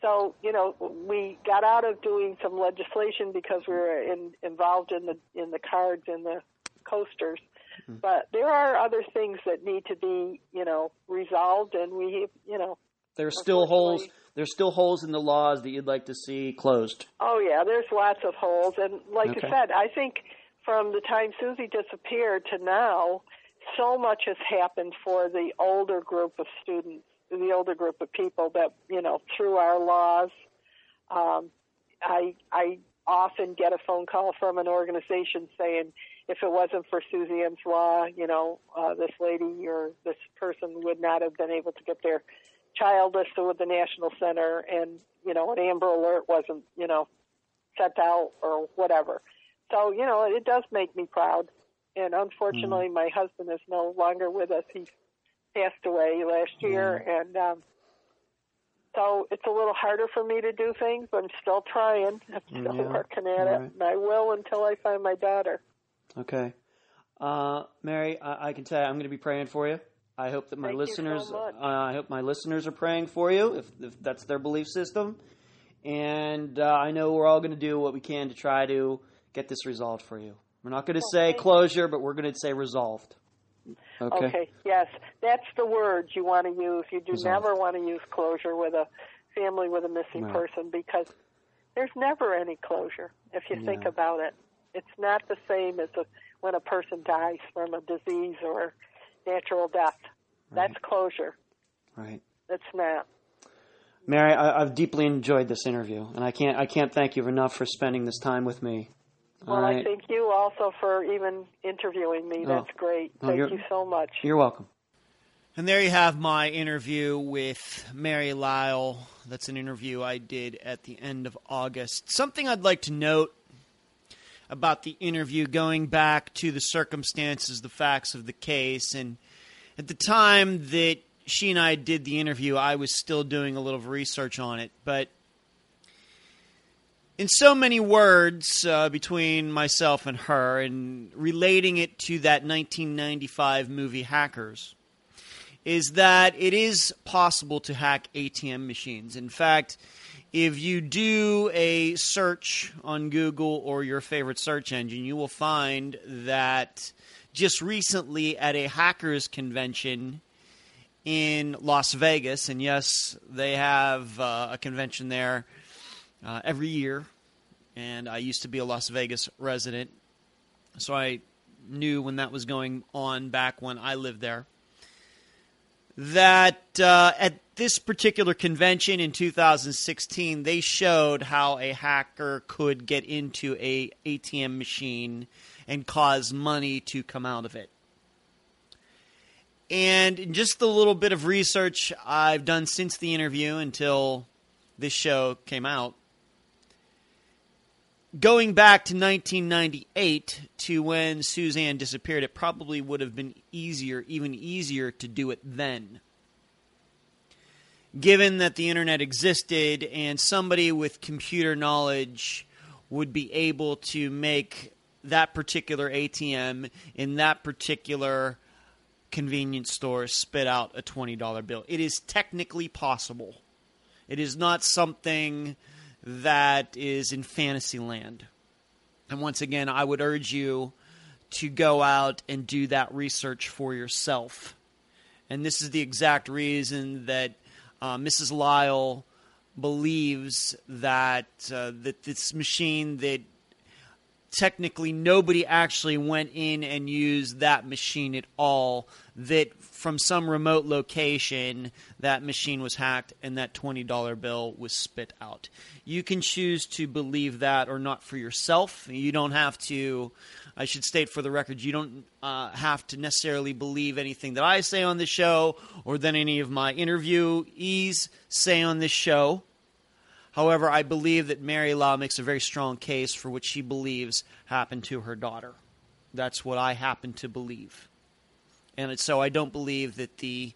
So you know we got out of doing some legislation because we were in, involved in the in the cards and the coasters. But there are other things that need to be, you know, resolved, and we, you know, There's still holes. There's still holes in the laws that you'd like to see closed. Oh yeah, there's lots of holes, and like Okay. I said, I think from the time Susie disappeared to now, so much has happened for the older group of students, the older group of people that you know through our laws. Um, I I often get a phone call from an organization saying, if it wasn't for Suzanne's law, you know, uh, this lady or this person would not have been able to get their child listed with the National Center, and you know, an Amber Alert wasn't, you know, sent out or whatever. So you know, it does make me proud. And unfortunately, my husband is no longer with us. He passed away last year, and um, so it's a little harder for me to do things. But I'm still trying. I'm still Yeah, working at it, and I will until I find my daughter. Okay. Uh, Mary, I, I can tell you, I'm going to be praying for you. I hope that my Thank you so listeners, uh, I hope my listeners are praying for you, if, if that's their belief system. And uh, I know we're all going to do what we can to try to get this resolved for you. We're not going to say closure, but we're going to say resolved. Okay. Okay. Yes, that's the word you want to use. You do Resolve. never want to use closure with a family with a missing Right. person because there's never any closure if you think about it. It's not the same as a, when a person dies from a disease or natural death. That's closure. Right. It's not. Mary, I, I've deeply enjoyed this interview, and I can't I can't thank you enough for spending this time with me. Well, All I thank you also for even interviewing me. Oh. That's great. Oh, Thank you so much. You're welcome. And there you have my interview with Mary Lyall. That's an interview I did at the end of August. Something I'd like to note about the interview, going back to the circumstances, the facts of the case, and at the time that she and I did the interview, I was still doing a little research on it. But in so many words uh, between myself and her, and relating it to that 1995 movie Hackers, is that it is possible to hack ATM machines. In fact, if you do a search on Google or your favorite search engine, you will find that just recently at a hackers convention in Las Vegas, and yes, they have uh, a convention there uh, every year. And I used to be a Las Vegas resident, so I knew when that was going on back when I lived there. That uh, at this particular convention in 2016, they showed how a hacker could get into a ATM machine and cause money to come out of it. And just the little bit of research I've done since the interview until this show came out, going back to 1998 to when Suzanne disappeared, it probably would have been easier, even easier, to do it then. Given that the internet existed and somebody with computer knowledge would be able to make that particular ATM in that particular convenience store spit out a $20 bill. It is technically possible. It is not something that is in fantasy land. And once again, I would urge you to go out and do that research for yourself. And this is the exact reason that uh, Mrs. Lyall believes that uh, that this machine that technically nobody actually went in and used that machine at all that from some remote location that machine was hacked and that $20 bill was spit out. You can choose to believe that or not for yourself. You don't have to i should state for the record you don't uh, have to necessarily believe anything that i say on the show or that any of my interviewees say on this show However, I believe that Mary Lyall makes a very strong case for what she believes happened to her daughter. That's what I happen to believe. And so I don't believe that the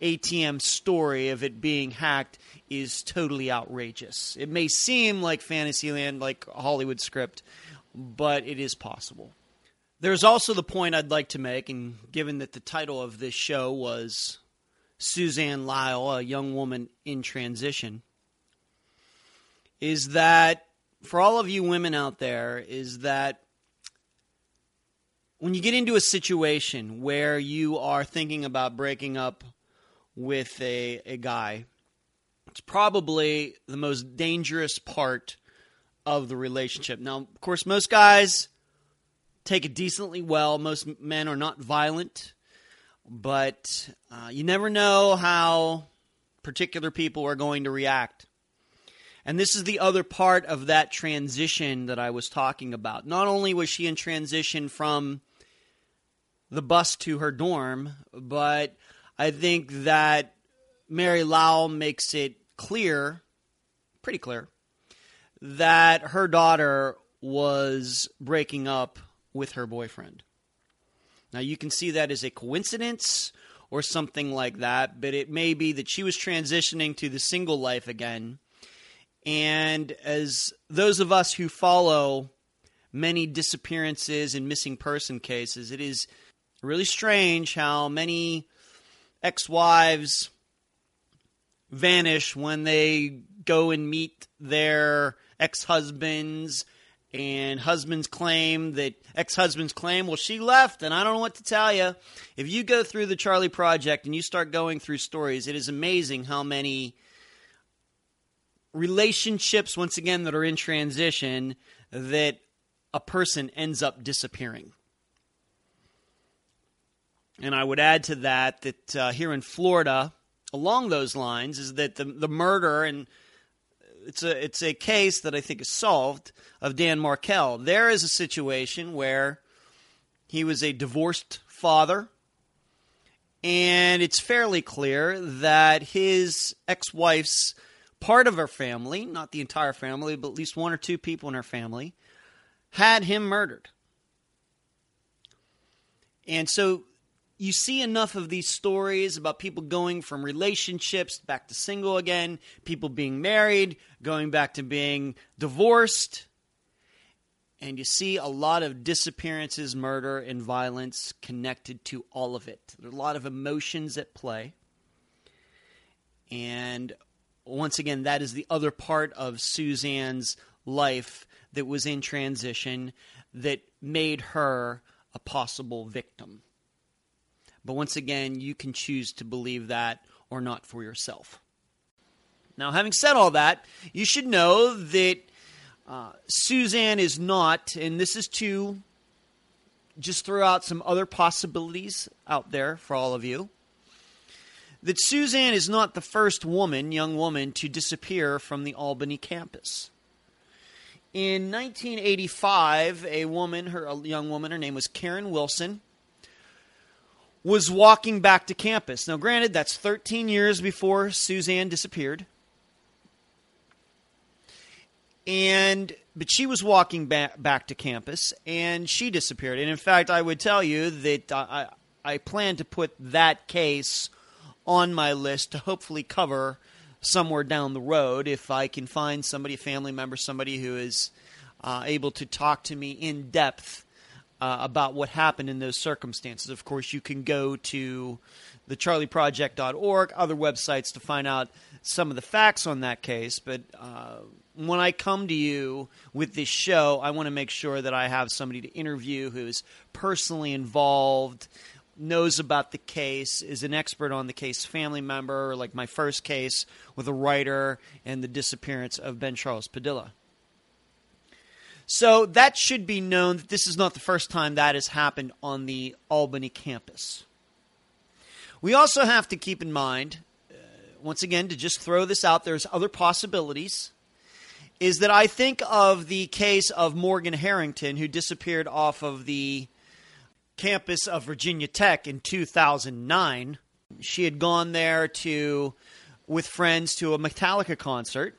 ATM story of it being hacked is totally outrageous. It may seem like Fantasyland, like a Hollywood script, but it is possible. There's also the point I'd like to make, and given that the title of this show was Suzanne Lyall, a young woman in transition, is that for all of you women out there, is that when you get into a situation where you are thinking about breaking up with a, a guy, it's probably the most dangerous part of the relationship. Now, of course, most guys take it decently well. Most men are not violent, but uh, you never know how particular people are going to react. And this is the other part of that transition that I was talking about. Not only was she in transition from the bus to her dorm, but I think that Mary Lyall makes it clear, pretty clear, that her daughter was breaking up with her boyfriend. Now, you can see that as a coincidence or something like that, but it may be that she was transitioning to the single life again and as those of us who follow many disappearances and missing person cases, it is really strange how many ex wives vanish when they go and meet their ex husbands and husbands claim that ex-husbands claim well she left and i don't know what to tell you if you go through the charlie project and you start going through stories it is amazing how many relationships, once again, that are in transition, that a person ends up disappearing. And I would add to that that uh, here in Florida, along those lines, is that the, the murder and it's a it's a case that I think is solved of Dan Markel. There is a situation where he was a divorced father, and it's fairly clear that his ex-wife's part of her family, not the entire family, but at least one or two people in her family, had him murdered. And so you see enough of these stories about people going from relationships back to single again, people being married, going back to being divorced. And you see a lot of disappearances, murder, and violence connected to all of it. There are a lot of emotions at play. And once again, that is the other part of Suzanne's life that was in transition that made her a possible victim. But once again, you can choose to believe that or not for yourself. Now, having said all that, you should know that uh, Suzanne is not, and this is to just throw out some other possibilities out there for all of you, that Suzanne is not the first woman, young woman, to disappear from the Albany campus. In 1985, a woman, her a young woman, her name was Karen Wilson, was walking back to campus. Now, granted, that's 13 years before Suzanne disappeared. And but she was walking back back to campus and she disappeared. And in fact, I would tell you that I I plan to put that case on my list to hopefully cover somewhere down the road if I can find somebody, a family member, somebody who is uh, able to talk to me in depth uh, about what happened in those circumstances. Of course, you can go to thecharlieproject.org, other websites to find out some of the facts on that case. But uh, when I come to you with this show, I want to make sure that I have somebody to interview who is personally involved, knows about the case, is an expert on the case, family member, like my first case with a writer and the disappearance of Ben Charles Padilla. So that should be known that this is not the first time that has happened on the Albany campus. We also have to keep in mind, uh, once again, to just throw this out, there's other possibilities. Is that I think of the case of Morgan Harrington, who disappeared off of the campus of Virginia Tech in 2009. She had gone there to with friends to a Metallica concert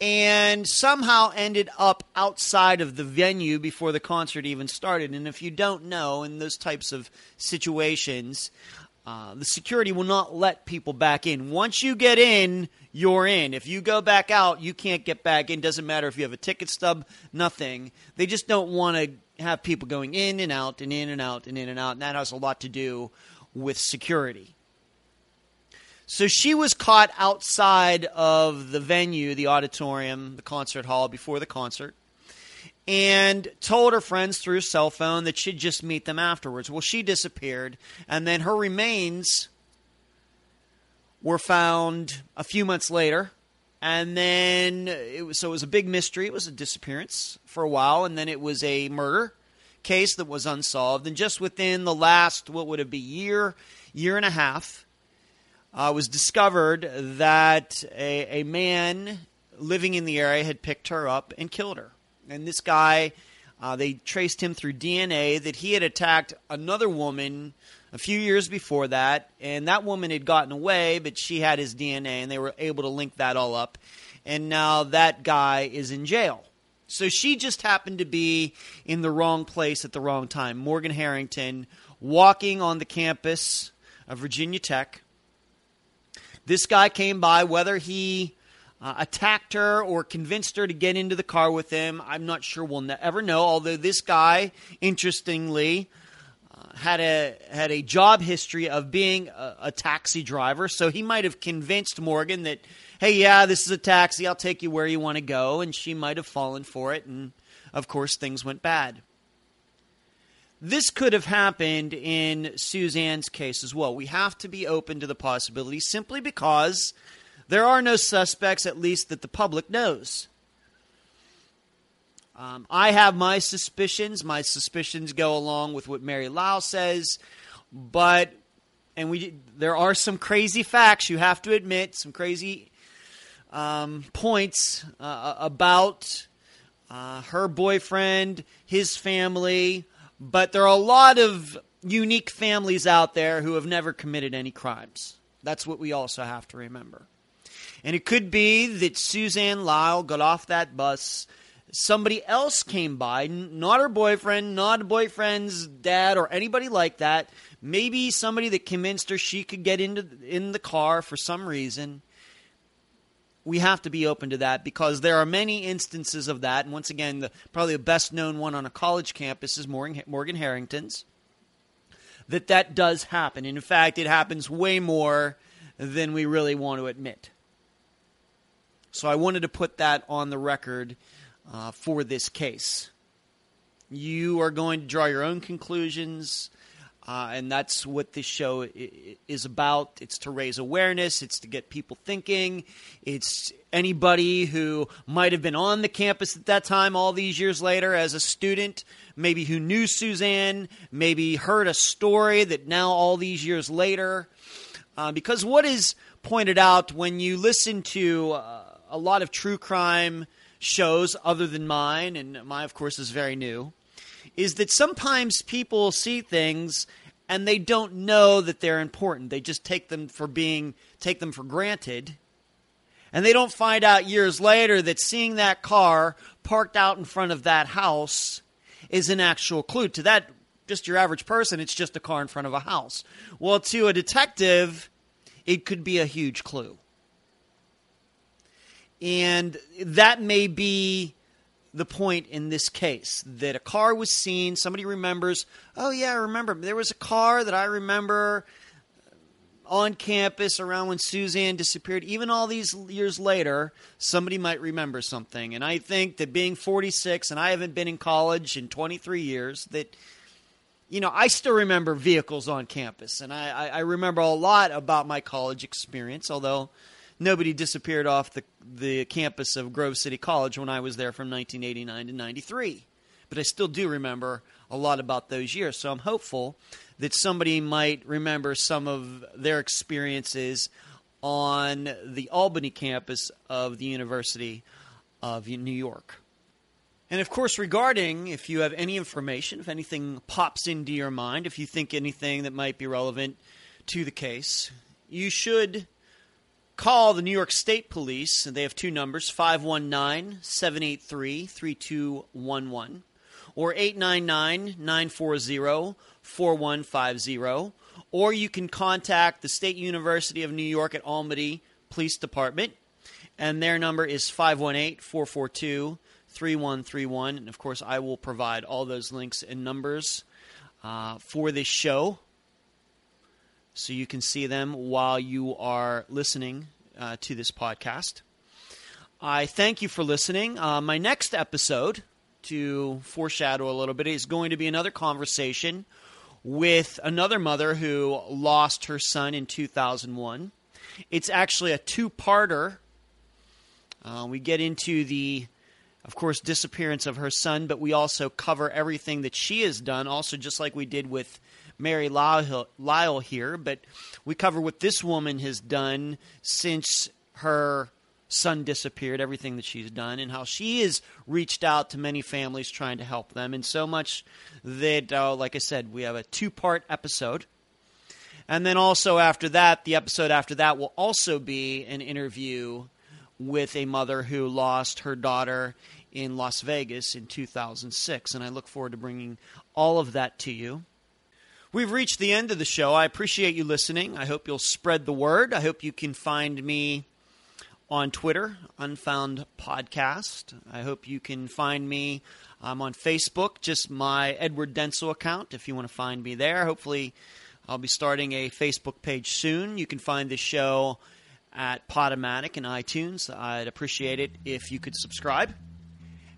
and somehow ended up outside of the venue before the concert even started. And if you don't know, in those types of situations, uh, the security will not let people back in. Once you get in, you're in. If you go back out, you can't get back in. Doesn't matter if you have a ticket stub, nothing. They just don't want to have people going in and out and in and out and in and out. And that has a lot to do with security. So she was caught outside of the venue, the auditorium, the concert hall before the concert, and told her friends through cell phone that she'd just meet them afterwards. Well, she disappeared, and then her remains were found a few months later. And then it was so it was a big mystery. It was a disappearance for a while, and then it was a murder case that was unsolved. And just within the last what would it be year, year and a half, uh, was discovered that a, a man living in the area had picked her up and killed her. And this guy, uh, they traced him through DNA that he had attacked another woman a few years before that, and that woman had gotten away, but she had his DNA, and they were able to link that all up. And now that guy is in jail. So she just happened to be in the wrong place at the wrong time. Morgan Harrington walking on the campus of Virginia Tech this guy came by, whether he uh, attacked her or convinced her to get into the car with him, I'm not sure we'll ne- ever know. Although this guy, interestingly, had a had a job history of being a, a taxi driver, so he might have convinced Morgan that, hey, yeah, this is a taxi. I'll take you where you want to go, and she might have fallen for it, and of course things went bad. This could have happened in Suzanne's case as well. We have to be open to the possibility simply because there are no suspects, at least that the public knows. Um, I have my suspicions. My suspicions go along with what Mary Lyall says, but and we there are some crazy facts you have to admit, some crazy um, points uh, about uh, her boyfriend, his family, but there are a lot of unique families out there who have never committed any crimes. That's what we also have to remember. And it could be that Suzanne Lyall got off that bus. Somebody else came by, not her boyfriend, not her boyfriend's dad, or anybody like that. maybe somebody that convinced her she could get into in the car for some reason. We have to be open to that because there are many instances of that. And once again, the, probably the best known one on a college campus is Morgan, Morgan Harrington's. That that does happen. And in fact, it happens way more than we really want to admit. So I wanted to put that on the record uh, for this case. You are going to draw your own conclusions. Uh, and that's what this show is about. It's to raise awareness. It's to get people thinking. It's anybody who might have been on the campus at that time, all these years later, as a student, maybe who knew Suzanne, maybe heard a story that now, all these years later, uh, because what is pointed out when you listen to uh, a lot of true crime shows other than mine, and mine, of course, is very new is that sometimes people see things and they don't know that they're important. They just take them for being take them for granted. And they don't find out years later that seeing that car parked out in front of that house is an actual clue. To that just your average person, it's just a car in front of a house. Well, to a detective, it could be a huge clue. And that may be the point in this case that a car was seen. Somebody remembers, oh, yeah, I remember. There was a car that I remember on campus around when Suzanne disappeared. Even all these years later, somebody might remember something. And I think that being 46 and I haven't been in college in 23 years, that. You know, I still remember vehicles on campus, and I, I remember a lot about my college experience, although nobody disappeared off the the campus of Grove City College when I was there from 1989 to 93. But I still do remember a lot about those years. So I'm hopeful that somebody might remember some of their experiences on the Albany campus of the University of New York. And of course, regarding if you have any information, if anything pops into your mind, if you think anything that might be relevant to the case, you should call the New York State Police. and They have two numbers 519 783 3211 or 899 940 4150. Or you can contact the State University of New York at Albany Police Department, and their number is 518 442 3131. And of course, I will provide all those links and numbers uh, for this show so you can see them while you are listening uh, to this podcast. I thank you for listening. Uh, my next episode, to foreshadow a little bit, is going to be another conversation with another mother who lost her son in 2001. It's actually a two parter. Uh, we get into the, of course, disappearance of her son, but we also cover everything that she has done, also just like we did with Mary Lyall, here, but we cover what this woman has done since her son disappeared, everything that she's done, and how she has reached out to many families trying to help them. And so much that, uh, like I said, we have a two part episode. And then also after that, the episode after that will also be an interview with a mother who lost her daughter in Las Vegas in 2006. And I look forward to bringing all of that to you. We've reached the end of the show. I appreciate you listening. I hope you'll spread the word. I hope you can find me on Twitter, Unfound Podcast. I hope you can find me. I'm on Facebook, just my Edward Denzel account if you want to find me there. Hopefully, I'll be starting a Facebook page soon. You can find the show at Podomatic and iTunes. I'd appreciate it if you could subscribe.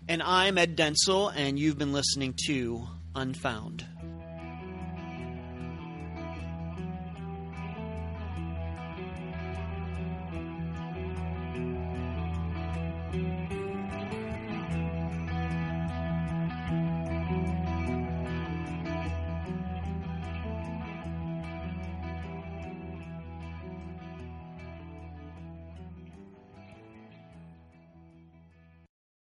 And I'm Ed Denzel, and you've been listening to Unfound.